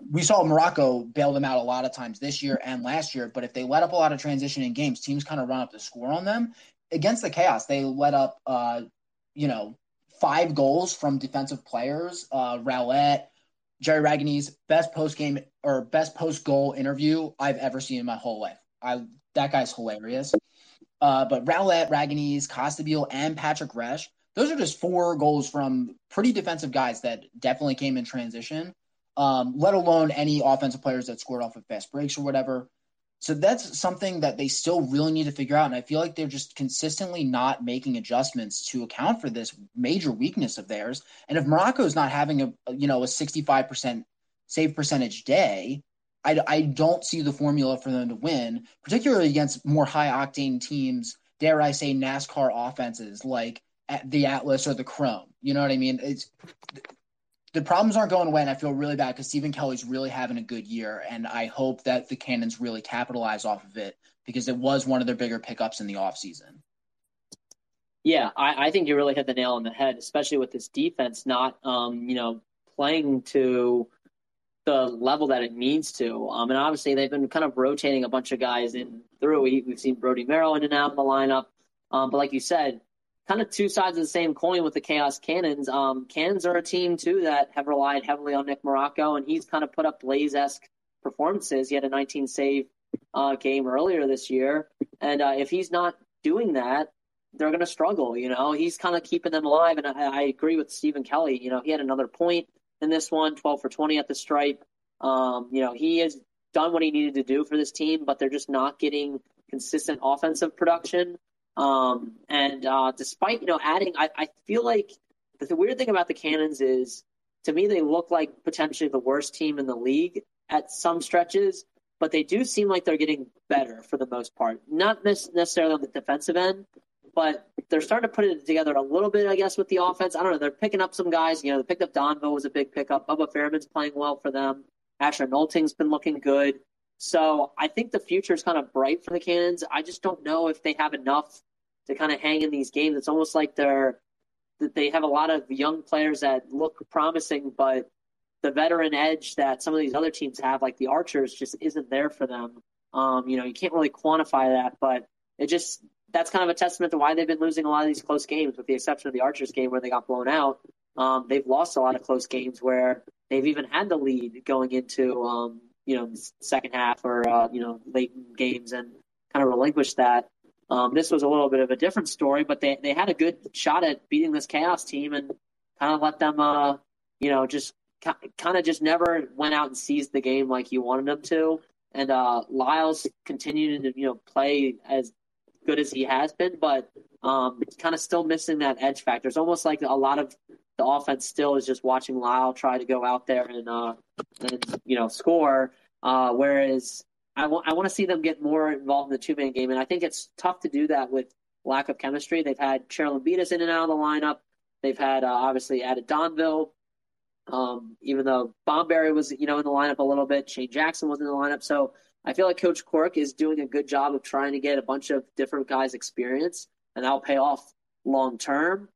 we saw Marrocco bail them out a lot of times this year and last year. But if they let up a lot of transition in games, teams kind of run up the score on them. Against the Chaos, they let up, uh, you know, five goals from defensive players. Uh, Rowlett, Jerry Ragonese, best post game or best post goal interview I've ever seen in my whole life. I that guy's hilarious. Uh, but Rowlett, Ragonese, Costabile, and Patrick Resch those are just four goals from pretty defensive guys that definitely came in transition. Um, let alone any offensive players that scored off of fast breaks or whatever. So that's something that they still really need to figure out. And I feel like they're just consistently not making adjustments to account for this major weakness of theirs. And if Marrocco is not having a you know a 65% save percentage day, I, I don't see the formula for them to win, particularly against more high octane teams. Dare I say NASCAR offenses like the Atlas or the Chrome? You know what I mean? It's the problems aren't going away, and I feel really bad because Stephen Kelly's really having a good year, and I hope that the Cannons really capitalize off of it because it was one of their bigger pickups in the offseason. Yeah, I, I think you really hit the nail on the head, especially with this defense not, um, you know, playing to the level that it needs to. Um, and obviously, they've been kind of rotating a bunch of guys in through. We, have seen Brody Merrill in and out of the lineup. Um, but like you said, kind of two sides of the same coin with the Chaos Cannons. Um, Cannons are a team too that have relied heavily on Nick Marrocco, and he's kind of put up Blaze esque performances. He had a 19 save uh, game earlier this year, and uh, if he's not doing that, they're going to struggle. You know, he's kind of keeping them alive, and I, I, agree with Stephen Kelly. You know, he had another point in this one, 12 for 20 at the stripe. Um, you know, he has done what he needed to do for this team, but they're just not getting consistent offensive production. Um, and uh, despite you know adding, I, I feel like the, weird thing about the Cannons is, to me, they look like potentially the worst team in the league at some stretches, but they do seem like they're getting better for the most part. Not necessarily on the defensive end, but they're starting to put it together a little bit, I guess, with the offense. I don't know. They're picking up some guys. You know, they picked up Donville was a big pickup. Bubba Fairman's playing well for them. Asher Nolting's been looking good. So I think the future is kind of bright for the Cannons. I just don't know if they have enough to kind of hang in these games. It's almost like they're that they have a lot of young players that look promising, but the veteran edge that some of these other teams have, like the Archers, just isn't there for them. Um, you know, you can't really quantify that, but it just that's kind of a testament to why they've been losing a lot of these close games, with the exception of the Archers game where they got blown out. Um, they've lost a lot of close games where they've even had the lead going into um, you know second half or uh, you know late games and kind of relinquished that. Um, this was a little bit of a different story, but they they had a good shot at beating this chaos team and kind of let them uh, you know just kind of just never went out and seized the game like you wanted them to. And uh, Lyles continued to you know play as good as he has been, but um, kind of still missing that edge factor. It's almost like a lot of the offense still is just watching Lyle try to go out there and uh, and you know score. Uh, whereas I want I want to see them get more involved in the two man game, and I think it's tough to do that with lack of chemistry. They've had Cheryl Beatus in and out of the lineup. They've had uh, obviously added Donville, um, even though Bomberry was you know in the lineup a little bit. Shane Jackson was in the lineup, so I feel like Coach Quirk is doing a good job of trying to get a bunch of different guys experience, and that'll pay off long term.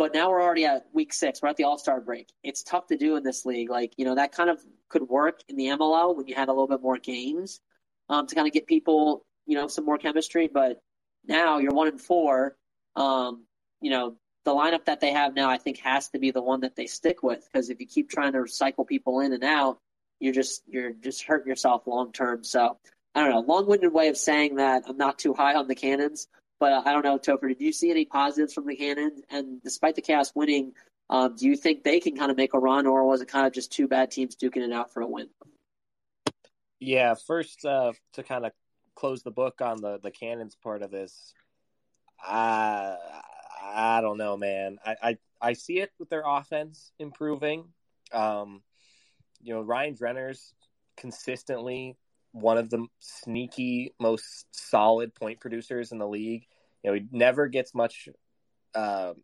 But now we're already at week six. We're at the All Star break. It's tough to do in this league. Like you know that kind of could work in the MLL when you had a little bit more games um, to kind of get people you know some more chemistry. But now you're one and four. Um, you know the lineup that they have now, I think, has to be the one that they stick with because if you keep trying to cycle people in and out, you're just you're just hurting yourself long term. So I don't know, long winded way of saying that I'm not too high on the Cannons, but uh, I don't know, Topher. Did you see any positives from the Cannons? And despite the Chaos winning, um, do you think they can kind of make a run, or was it kind of just two bad teams duking it out for a win? Yeah, first uh, to kind of close the book on the the Cannons part of this, I I don't know, man. I I, I see it with their offense improving. Um, you know, Ryan Drenner's consistently one of the sneaky, most solid point producers in the league. You know, he never gets much uh,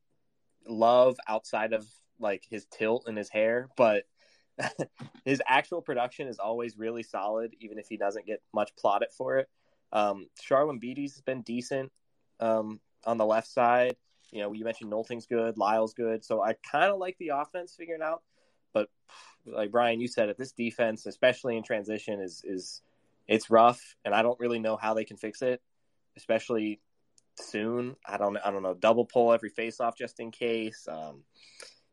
love outside of like his tilt and his hair, but his actual production is always really solid, even if he doesn't get much plotted for it. Um, Charlin Beatty's has been decent um, on the left side. You know, you mentioned Nolting's good, Lyle's good, so I kind of like the offense figuring out. But like Brian, you said it. This defense, especially in transition, is is it's rough, and I don't really know how they can fix it, especially soon. I don't I don't know. Double pull every faceoff just in case. Um,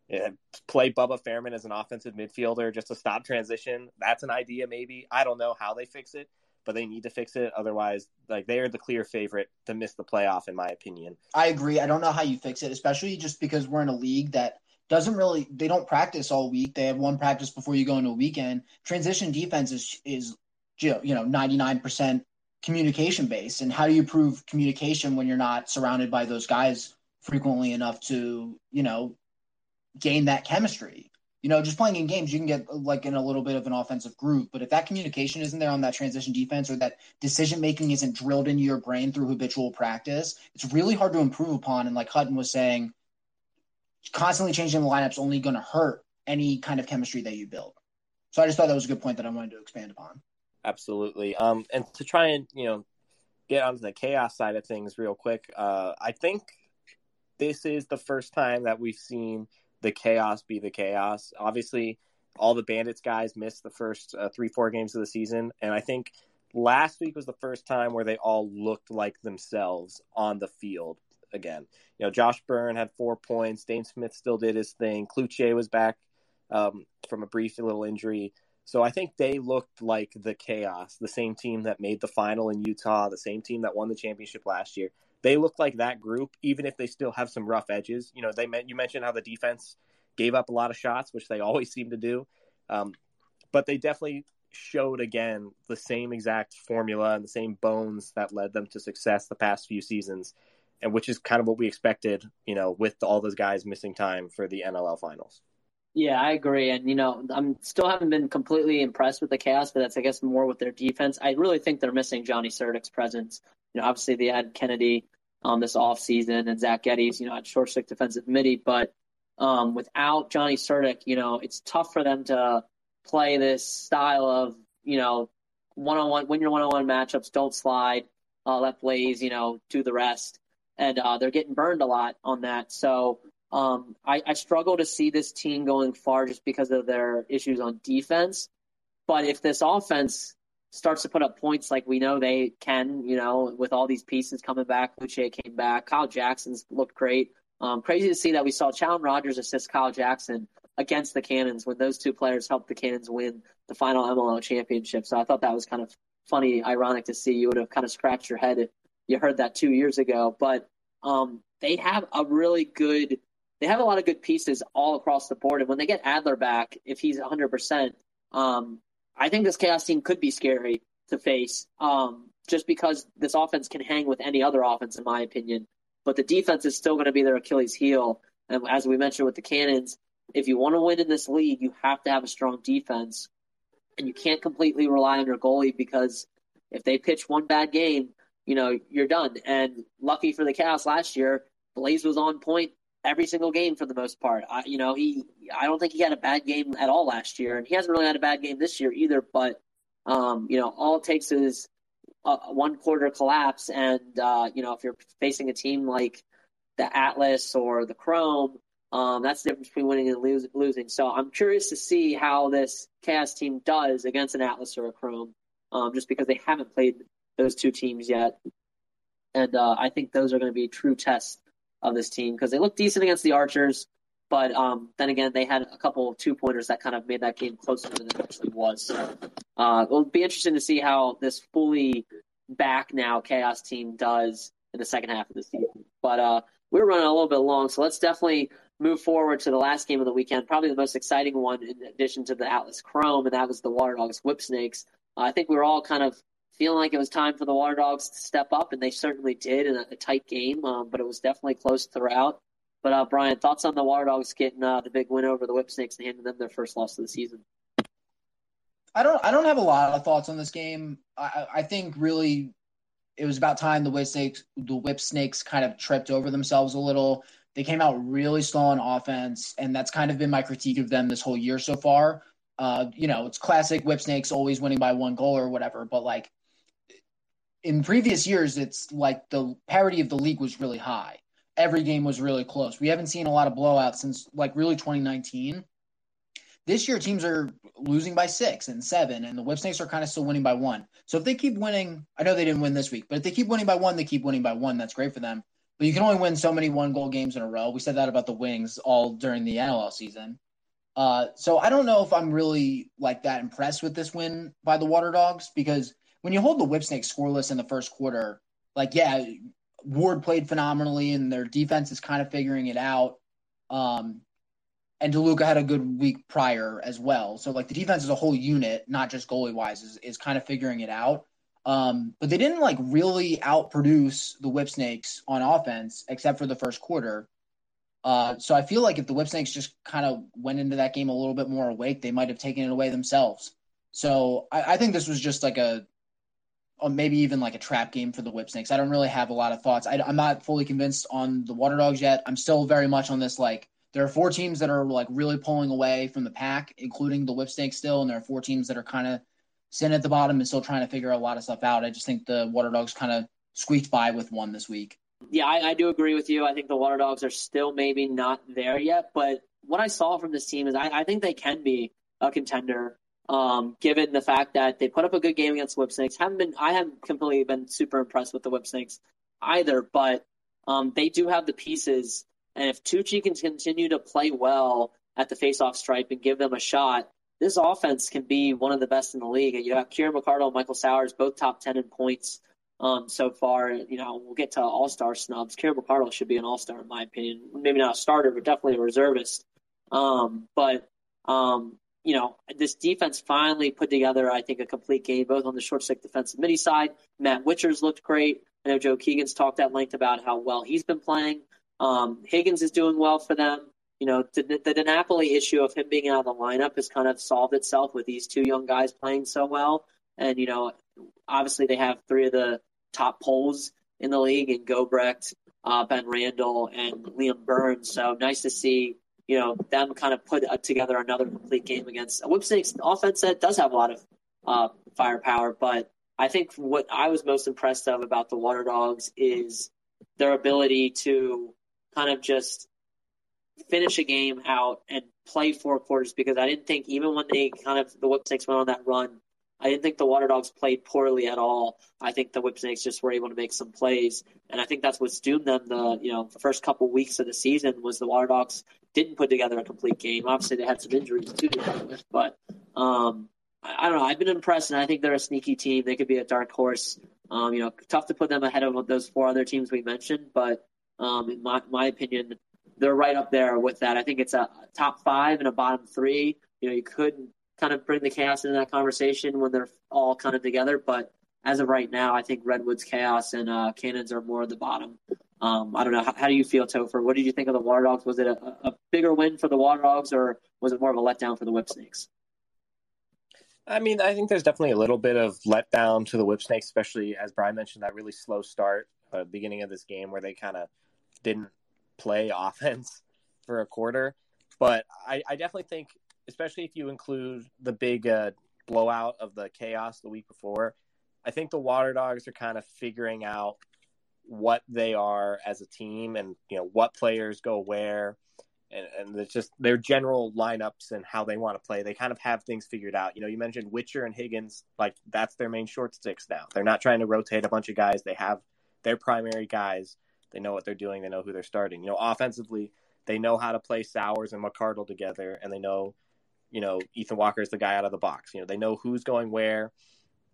yeah, play Bubba Fairman as an offensive midfielder just to stop transition. That's an idea, maybe. I don't know how they fix it, but they need to fix it. Otherwise, like they are the clear favorite to miss the playoff, in my opinion. I agree. I don't know how you fix it, especially just because we're in a league that doesn't really they don't practice all week. They have one practice before you go into a weekend. Transition defense is is you know ninety nine percent communication based, and how do you prove communication when you're not surrounded by those guys frequently enough to you know gain that chemistry? you know, just playing in games, you can get like in a little bit of an offensive groove. But if that communication isn't there on that transition defense or that decision making isn't drilled into your brain through habitual practice, it's really hard to improve upon. And like Hutton was saying, constantly changing the lineup's only going to hurt any kind of chemistry that you build. So I just thought that was a good point that I wanted to expand upon. Absolutely. Um, and to try and, you know, get onto the chaos side of things real quick, uh, I think this is the first time that we've seen – the chaos be the chaos. Obviously, all the Bandits guys missed the first uh, three, four games of the season. And I think last week was the first time where they all looked like themselves on the field again. You know, Josh Byrne had four points. Dhane Smith still did his thing. Cloutier was back um, from a brief little injury. So I think they looked like the chaos, the same team that made the final in Utah, the same team that won the championship last year they look like that group, even if they still have some rough edges. You know, they you mentioned how the defense gave up a lot of shots, which they always seem to do, um, but they definitely showed again the same exact formula and the same bones that led them to success the past few seasons, and which is kind of what we expected. You know, with all those guys missing time for the NLL finals. Yeah, I agree. And, you know, I'm still haven't been completely impressed with the Chaos, but that's, I guess, more with their defense. I really think they're missing Johnny Surdyk's presence. You know, obviously they had Kennedy um, this offseason and Zach Geddes, you know, at short stick defensive midi. But um, without Johnny Surdyk, you know, it's tough for them to play this style of, you know, one on one, win your one on one matchups, don't slide, uh, let Blaze, you know, do the rest. And uh, they're getting burned a lot on that. So um, I, I struggle to see this team going far just because of their issues on defense. But if this offense starts to put up points like we know they can, you know, with all these pieces coming back, Luce came back, Kyle Jackson's looked great. Um, crazy to see that we saw Challen Rogers assist Kyle Jackson against the Cannons when those two players helped the Cannons win the final MLL championship. So I thought that was kind of funny, ironic to see. You would have kind of scratched your head if you heard that two years ago. But um, they have a really good they have a lot of good pieces all across the board. And when they get Adler back, if he's 100%, um, I think this Chaos team could be scary to face um, just because this offense can hang with any other offense, in my opinion. But the defense is still going to be their Achilles heel. And as we mentioned with the Cannons, if you want to win in this league, you have to have a strong defense. And you can't completely rely on your goalie because if they pitch one bad game, you know, you're done. And lucky for the Chaos last year, Blaze was on point every single game for the most part. I, you know, he I don't think he had a bad game at all last year, and he hasn't really had a bad game this year either. But um, you know, all it takes is a, one quarter collapse, and uh, you know, if you're facing a team like the Atlas or the Chrome, um, that's the difference between winning and lose, losing. So I'm curious to see how this Chaos team does against an Atlas or a Chrome, um, just because they haven't played those two teams yet. And uh, I think those are going to be true tests of this team because they looked decent against the Archers, but um, then again, they had a couple of two pointers that kind of made that game closer than it actually was. So uh, it'll be interesting to see how this fully back now Chaos team does in the second half of the season. But uh, we're running a little bit long, so let's definitely move forward to the last game of the weekend, probably the most exciting one in addition to the Atlas Chrome, and that was the Water Dogs Whip Snakes. Uh, I think we were all kind of feeling like it was time for the Water Dogs to step up, and they certainly did in a, a tight game, um, but it was definitely close throughout. But uh, Brian, thoughts on the Water Dogs getting uh, the big win over the Whip Snakes and handing them their first loss of the season? I don't. I don't have a lot of thoughts on this game. I, I think really it was about time the Whip Snakes, the Whip Snakes, kind of tripped over themselves a little. They came out really slow on offense, and that's kind of been my critique of them this whole year so far. Uh, you know, it's classic Whip Snakes always winning by one goal or whatever, but like in previous years, it's like the parity of the league was really high. Every game was really close. We haven't seen a lot of blowouts since like really 2019. This year, teams are losing by six and seven, and the Whip Snakes are kind of still winning by one. So if they keep winning, I know they didn't win this week, but if they keep winning by one, they keep winning by one. That's great for them. But you can only win so many one goal games in a row. We said that about the Wings all during the NLL season. Uh, so I don't know if I'm really like that impressed with this win by the Water Dogs because when you hold the Whipsnake scoreless in the first quarter, like yeah, Ward played phenomenally and their defense is kind of figuring it out. Um, and DeLuca had a good week prior as well. So like the defense as a whole unit, not just goalie wise, is, is kind of figuring it out. Um, but they didn't like really outproduce the Whipsnakes on offense except for the first quarter. Uh, so I feel like if the Whipsnakes just kind of went into that game a little bit more awake, they might have taken it away themselves. So I, I think this was just like a, or maybe even like a trap game for the Whip Snakes. I don't really have a lot of thoughts. I, I'm not fully convinced on the Water Dogs yet. I'm still very much on this like there are four teams that are like really pulling away from the pack, including the Whipsnake still, and there are four teams that are kind of sitting at the bottom and still trying to figure a lot of stuff out. I just think the Water Dogs kind of squeaked by with one this week. Yeah, I, I, do agree with you. I think the Water Dogs are still maybe not there yet, but what I saw from this team is I, I think they can be a contender. Um, given the fact that they put up a good game against the Whipsnakes, haven't been I haven't completely been super impressed with the Whipsnakes either, but um, they do have the pieces and if Tucci can continue to play well at the faceoff stripe and give them a shot, this offense can be one of the best in the league. And you have Kieran McArdle and Michael Sowers, both top 10 in points um, so far. You know, we'll get to all star snubs. Kieran McArdle should be an all star, in my opinion. Maybe not a starter, but definitely a reservist. Um, but, um, you know, this defense finally put together, I think, a complete game, both on the short stick defensive midi side. Matt Wichers looked great. I know Joe Keegan's talked at length about how well he's been playing. Um, Higgins is doing well for them. You know, the, the issue of him being out of the lineup has kind of solved itself with these two young guys playing so well. And, you know, obviously they have three of the top poles in the league in Gobrecht, uh, Ben Randall, and Liam Burns. So nice to see, you know, them kind of put together another complete game against a Whipsnakes offense that does have a lot of uh, firepower. But I think what I was most impressed of about the Water Dogs is their ability to kind of just finish a game out and play four quarters because I didn't think even when they kind of the Whipsnakes went on that run, I didn't think the Water Dogs played poorly at all. I think the Whipsnakes just were able to make some plays, and I think that's what's doomed them. The you know the first couple weeks of the season was the Water Dogs didn't put together a complete game. Obviously, they had some injuries too to with, but um, I, I, don't know. I've been impressed, and I think they're a sneaky team. They could be a dark horse. Um, you know, tough to put them ahead of those four other teams we mentioned, but um, in my, my opinion, they're right up there with that. I think it's a top five and a bottom three. You know, you could kind of bring the chaos into that conversation when they're all kind of together, but as of right now, I think Redwoods Chaos and uh, Cannons are more at the bottom. Um, I don't know. How, how, do you feel, Topher? What did you think of the Water Dogs? Was it a, a, bigger win for the Water Dogs, or was it more of a letdown for the Whipsnakes? I mean, I think there's definitely a little bit of letdown to the Whipsnakes, especially as Brian mentioned that really slow start, uh, beginning of this game where they kind of didn't play offense for a quarter. But I, I definitely think, especially if you include the big uh, blowout of the chaos the week before, I think the Water Dogs are kind of figuring out what they are as a team and you know what players go where and, and it's just their general lineups and how they want to play. They kind of have things figured out. You know, you mentioned Witcher and Higgins, like that's their main short sticks now. They're not trying to rotate a bunch of guys. They have their primary guys they know what they're doing. They know who they're starting. You know, offensively, they know how to play Sowers and McArdle together, and they know, you know, Ethan Walker is the guy out of the box. You know, they know who's going where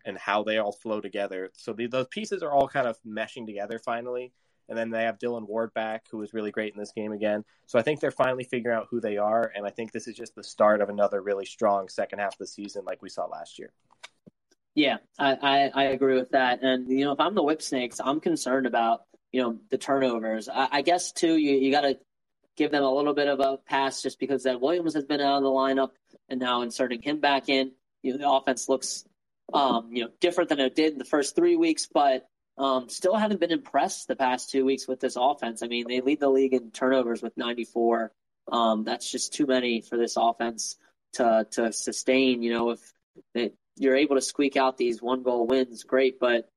and how they all flow together. So the, those pieces are all kind of meshing together finally. And then they have Dylan Ward back, who was really great in this game again. So I think they're finally figuring out who they are, and I think this is just the start of another really strong second half of the season, like we saw last year. Yeah, I, I, I agree with that. And you know, if I'm the Whipsnakes, I'm concerned about you know the turnovers. I, I guess too, you you got to give them a little bit of a pass just because that Williams has been out of the lineup and now inserting him back in. You know, the offense looks um, you know different than it did in the first three weeks, but um, still haven't been impressed the past two weeks with this offense. I mean, they lead the league in turnovers with 94. Um, that's just too many for this offense to to sustain. You know, if you're able to squeak out these one goal wins, great, but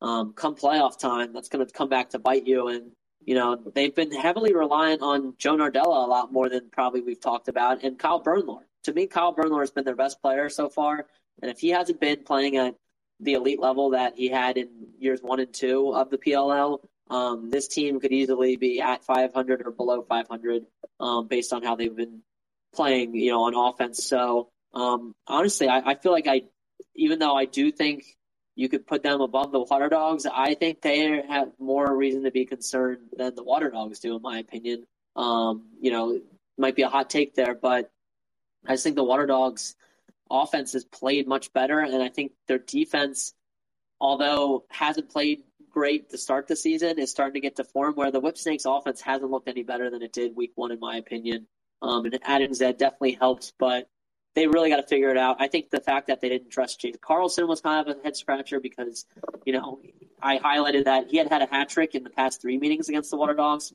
um, come playoff time, that's going to come back to bite you. And you know they've been heavily reliant on Joe Nardella a lot more than probably we've talked about, and Kyle Bernlohr. To me, Kyle Bernlohr has been their best player so far, and if he hasn't been playing at the elite level that he had in years one and two of the PLL, um, this team could easily be at 500 or below 500 um, based on how they've been playing, you know, on offense. So um, honestly, I, I, feel like I, even though I do think you could put them above the Water Dogs. I think they have more reason to be concerned than the Water Dogs do, in my opinion. Um, you know, might be a hot take there, but I just think the Water Dogs offense has played much better, and I think their defense, although hasn't played great to start the season, is starting to get to form where the Whip Snakes offense hasn't looked any better than it did week one, in my opinion. Um, and adding Zed definitely helps, but they really got to figure it out. I think the fact that they didn't trust Jake Carlson was kind of a head scratcher because, you know, I highlighted that he had had a hat trick in the past three meetings against the Water Dogs,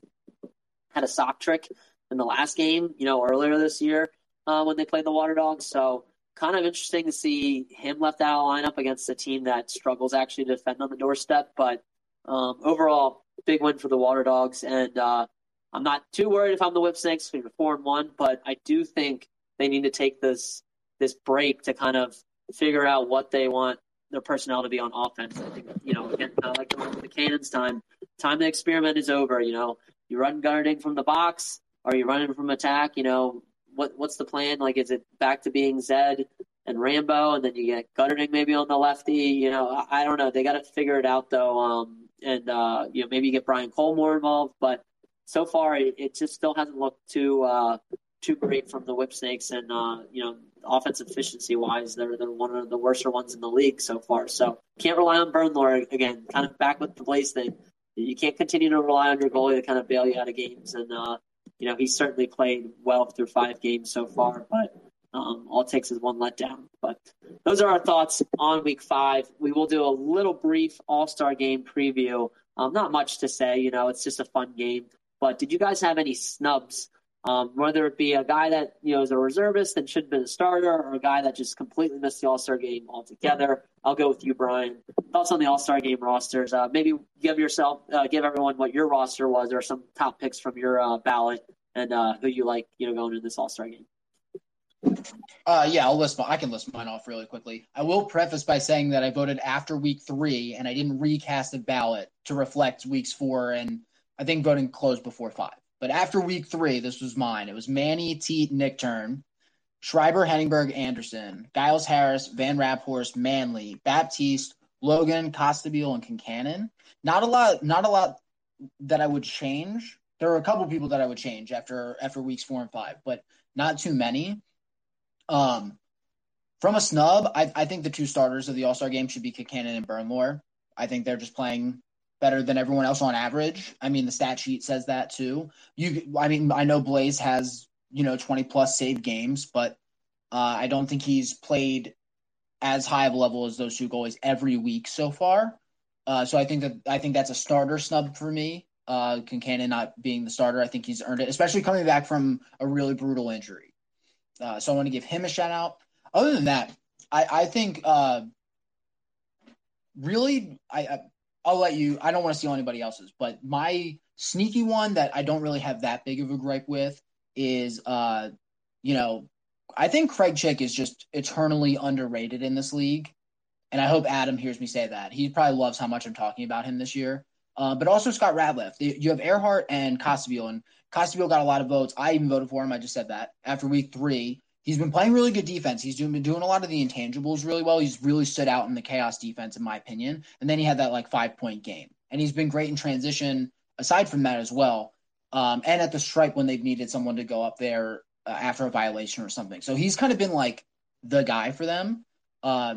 had a sock trick in the last game, you know, earlier this year uh, when they played the Water Dogs. So kind of interesting to see him left out of lineup against a team that struggles actually to defend on the doorstep. But um, overall, big win for the Water Dogs, and uh, I'm not too worried if I'm the Whip Snakes. We're four and one, but I do think they need to take this this break to kind of figure out what they want their personnel to be on offense. I think you know, again, kind of like the Cannons time, time to experiment is over. You know, you run guarding from the box, or you running from attack. You know, what what's the plan? Like, is it back to being Zed and Rambo, and then you get Gutterding maybe on the lefty? You know, I, I don't know. They got to figure it out though. Um, and uh, you know, maybe you get Brian Cole more involved, but so far it, it just still hasn't looked too uh, too great from the Whip Snakes, and uh, you know, offensive efficiency wise, they're they're one of the worst ones in the league so far. So can't rely on Bernlohr again. Kind of back with the Blaze thing. You can't continue to rely on your goalie to kind of bail you out of games, and uh, you know he's certainly played well through five games so far, but. Um, all it takes is one letdown. But those are our thoughts on week five. We will do a little brief All Star game preview. Um, not much to say, you know, it's just a fun game. But did you guys have any snubs um, whether it be a guy that you know is a reservist and should have been a starter, or a guy that just completely missed the All Star game altogether. I'll go with you, Brian. Thoughts on the All Star game rosters? Uh, maybe give yourself, uh, give everyone what your roster was, or some top picks from your uh, ballot, and uh, who you like, you know, going into this All Star game. Uh, yeah, I'll list. My, I can list mine off really quickly. I will preface by saying that I voted after week three, and I didn't recast the ballot to reflect weeks four, and I think voting closed before five. But after week three, this was mine. It was Manny, Teat, Nichtern, Schreiber, Heningburg, Anderson, Giles Harris, Van Raaphorst, Manley, Baptiste, Logan, Costabile, and Concannon. Not a lot. Not a lot that I would change. There are a couple people that I would change after after weeks four and five, but not too many. Um, from a snub, I, I think the two starters of the All Star game should be Concannon and Bernlohr. I think they're just playing better than everyone else on average. I mean, the stat sheet says that too. You, I mean, I know Blaze has you know 20 plus save games, but uh, I don't think he's played as high of a level as those two goalies every week so far. Uh, so I think that I think that's a starter snub for me. Uh, Concannon not being the starter, I think he's earned it, especially coming back from a really brutal injury. Uh, so I want to give him a shout out. Other than that, I, I think uh, really I, I'll let you. I don't want to steal anybody else's, but my sneaky one that I don't really have that big of a gripe with is, uh, you know, I think Craig Chick is just eternally underrated in this league, and I hope Adam hears me say that. He probably loves how much I'm talking about him this year. Uh, but also Scott Ratliff. You have Ehrhardt and Costabile, and Costabile got a lot of votes. I even voted for him. I just said that after week three he's been playing really good defense. He's doing been doing a lot of the intangibles really well. He's really stood out in the chaos defense, in my opinion. And then he had that like five point game, and he's been great in transition. Aside from that as well, um, and at the stripe when they've needed someone to go up there uh, after a violation or something. So he's kind of been like the guy for them. Uh,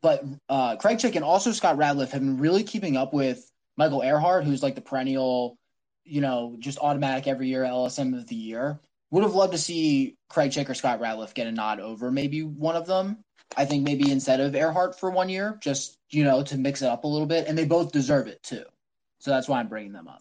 but uh, Craig Chick and also Scott Ratliff have been really keeping up with Michael Ehrhardt, who's like the perennial, you know, just automatic every year LSM of the year. Would have loved to see Craig Chick or Scott Ratliff get a nod over maybe one of them. I think maybe instead of Ehrhardt for one year, just you know to mix it up a little bit, and they both deserve it too. So that's why I'm bringing them up.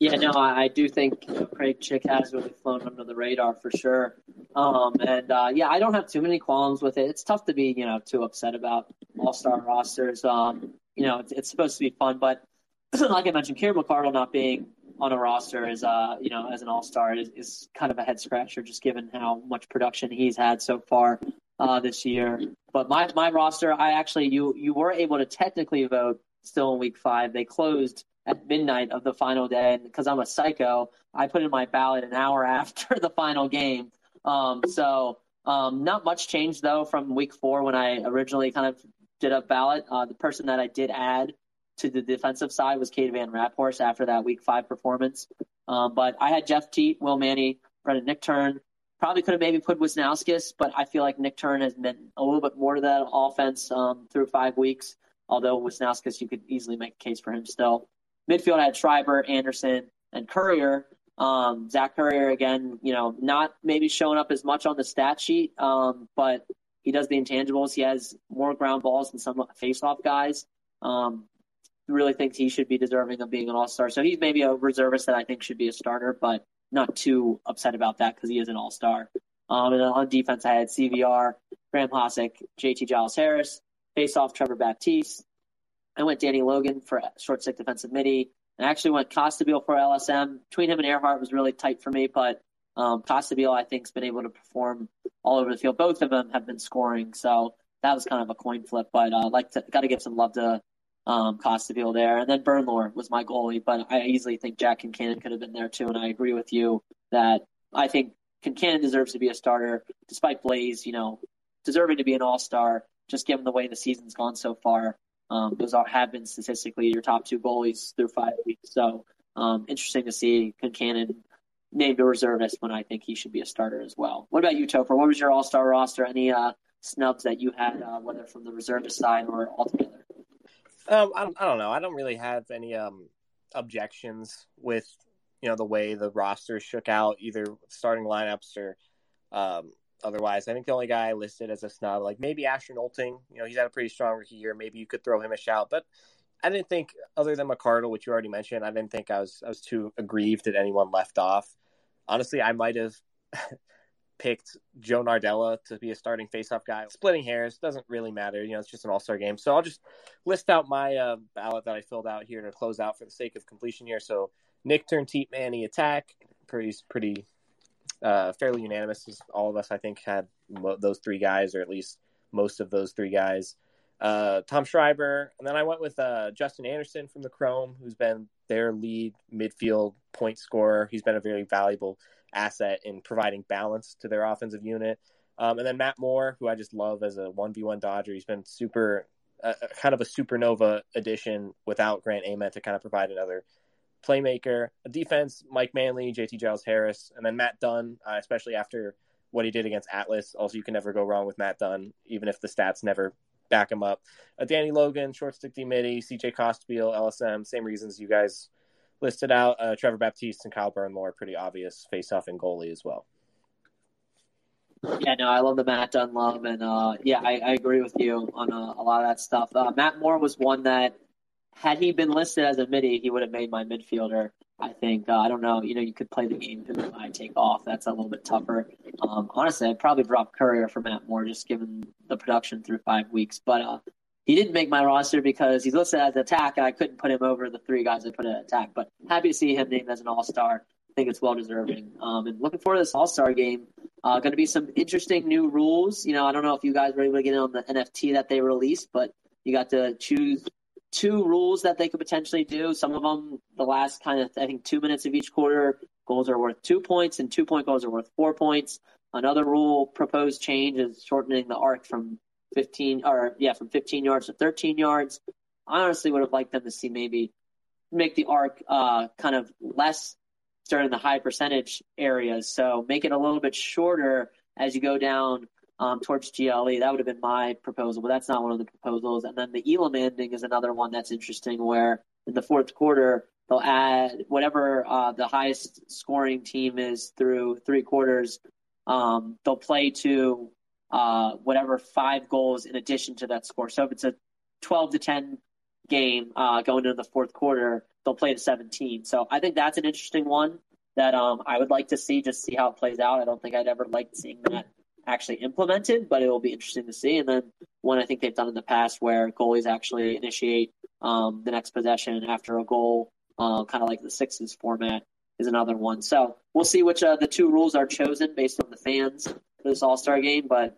Yeah, no, I, do think Craig Chick has really flown under the radar for sure. Um, and uh, yeah, I don't have too many qualms with it. It's tough to be you know too upset about All Star rosters. Um, you know, it's, it's supposed to be fun, but like I mentioned, Kieran McArdle not being on a roster as uh you know as an all star is, is kind of a head scratcher just given how much production he's had so far uh, this year. But my my roster, I actually you you were able to technically vote still in week five. They closed at midnight of the final day, and because I'm a psycho, I put in my ballot an hour after the final game. Um, so Um, not much change though from week four when I originally kind of did a ballot. Uh, the person that I did add to the defensive side was Cade Van Raaphorst after that week five performance. Um, but I had Jeff Teat, Will Manny, Brendan Nichtern. Probably could have maybe put Wisnauskas, but I feel like Nichtern has been a little bit more to that offense um, through five weeks. Although Wisnauskas, you could easily make a case for him still. Midfield I had Schreiber, Anderson, and Currier. Um, Zach Currier again, you know, not maybe showing up as much on the stat sheet, um, but he does the intangibles. He has more ground balls than some face-off guys. Um, really thinks he should be deserving of being an all-star. So he's maybe a reservist that I think should be a starter, but not too upset about that because he is an all-star. Um, and then on defense, I had CVR, Graeme Hossack, JT Giles Harris, face-off Trevor Baptiste. I went Danny Logan for short stick defensive midi. I actually went Costabile for LSM. Between him and Ehrhardt was really tight for me, but um, Costabile, I think, has been able to perform all over the field. Both of them have been scoring, so that was kind of a coin flip. But uh, like to got to give some love to um, Costabile there, and then Bernlohr was my goalie. But I easily think Jack Concannon could have been there too, and I agree with you that I think Concannon deserves to be a starter, despite Blaze, you know, deserving to be an All Star. Just given the way the season's gone so far, um, those have been statistically your top two goalies through five weeks. So um, interesting to see Concannon named a reservist when I think he should be a starter as well. What about you, Topher? What was your All Star roster? Any uh, snubs that you had, uh, whether from the reservist side or altogether? Um, I, I don't know. I don't really have any um, objections with you know the way the roster shook out, either starting lineups or um, otherwise. I think the only guy listed as a snub, like maybe Asher Nolting, you know, he's had a pretty strong rookie year. Maybe you could throw him a shout, but I didn't think, other than McArdle, which you already mentioned, I didn't think I was I was too aggrieved that anyone left off. Honestly, I might have picked Joe Nardella to be a starting faceoff guy. Splitting hairs doesn't really matter, you know. It's just an All Star game, so I'll just list out my uh, ballot that I filled out here to close out for the sake of completion here. So Nick Teat Manny attack, pretty pretty uh, fairly unanimous. All of us, I think, had mo- those three guys, or at least most of those three guys. Uh, Tom Schreiber, and then I went with uh, Justin Anderson from the Chrome, who's been their lead midfield point scorer. He's been a very valuable asset in providing balance to their offensive unit. Um, and then Matt Moore, who I just love as a one v one Dodger. He's been super, uh, kind of a supernova addition without Grant Ament to kind of provide another playmaker. A defense, Mike Manley, JT Giles Harris, and then Matt Dunn, uh, especially after what he did against Atlas. Also, you can never go wrong with Matt Dunn, even if the stats never back him up. Uh, Danny Logan, short stick D midi, CJ Costabile, LSM, same reasons you guys listed out. Uh, Trevor Baptiste and Kyle Bernlohr, pretty obvious face off and goalie as well. Yeah, no, I love the Matt Dunn and uh, yeah, I, I, agree with you on uh, a lot of that stuff. Uh, Matt Moore was one that had he been listed as a midi, he would have made my midfielder. I think. Uh, I don't know. You know, you could play the game who I take off. That's a little bit tougher. Um, honestly, I'd probably drop Courier for Matt Moore, just given the production through five weeks. But uh, he didn't make my roster because he's listed as attack, and I couldn't put him over the three guys I put at attack. But happy to see him named as an All Star. I think it's well deserving. Um, and looking forward to this All Star game. Uh, going to be some interesting new rules. You know, I don't know if you guys were able to get in on the NFT that they released, but you got to choose two rules that they could potentially do. Some of them, the last kind of, I think, two minutes of each quarter, goals are worth two points, and two point goals are worth four points. Another rule proposed change is shortening the arc from 15, or yeah, from 15 yards to 13 yards. I honestly would have liked them to see maybe make the arc uh, kind of less during the high percentage areas. So make it a little bit shorter as you go down um, towards GLE. That would have been my proposal, but that's not one of the proposals. And then the Elam ending is another one that's interesting, where in the fourth quarter they'll add whatever uh, the highest scoring team is through three quarters. Um, they'll play to uh, whatever five goals in addition to that score. So if it's a 12 to 10 game uh, going into the fourth quarter, they'll play to 17. So I think that's an interesting one that um, I would like to see, just see how it plays out. I don't think I'd ever like seeing that actually implemented, but it will be interesting to see. And then one I think they've done in the past where goalies actually initiate um, the next possession after a goal, uh, kind of like the sixes format is another one. So we'll see which uh, the two rules are chosen based on the fans for this All Star game, but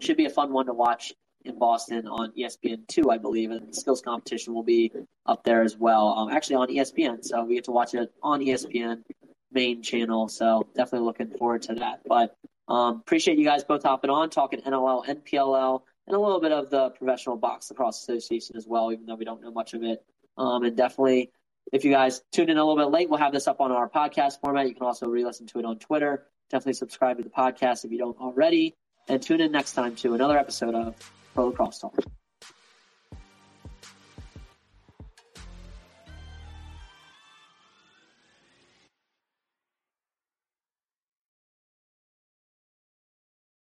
should be a fun one to watch in Boston on ESPN two, I believe, and the skills competition will be up there as well. Um, actually on ESPN, so we get to watch it on ESPN main channel. So definitely looking forward to that. But um, appreciate you guys both hopping on, talking NLL, NPLL, and a little bit of the Professional Box Lacrosse Association as well, even though we don't know much of it. Um, and definitely, if you guys tune in a little bit late, we'll have this up on our podcast format. You can also re-listen to it on Twitter Definitely subscribe to the podcast if you don't already. And tune in next time to another episode of Pro Crosstalk.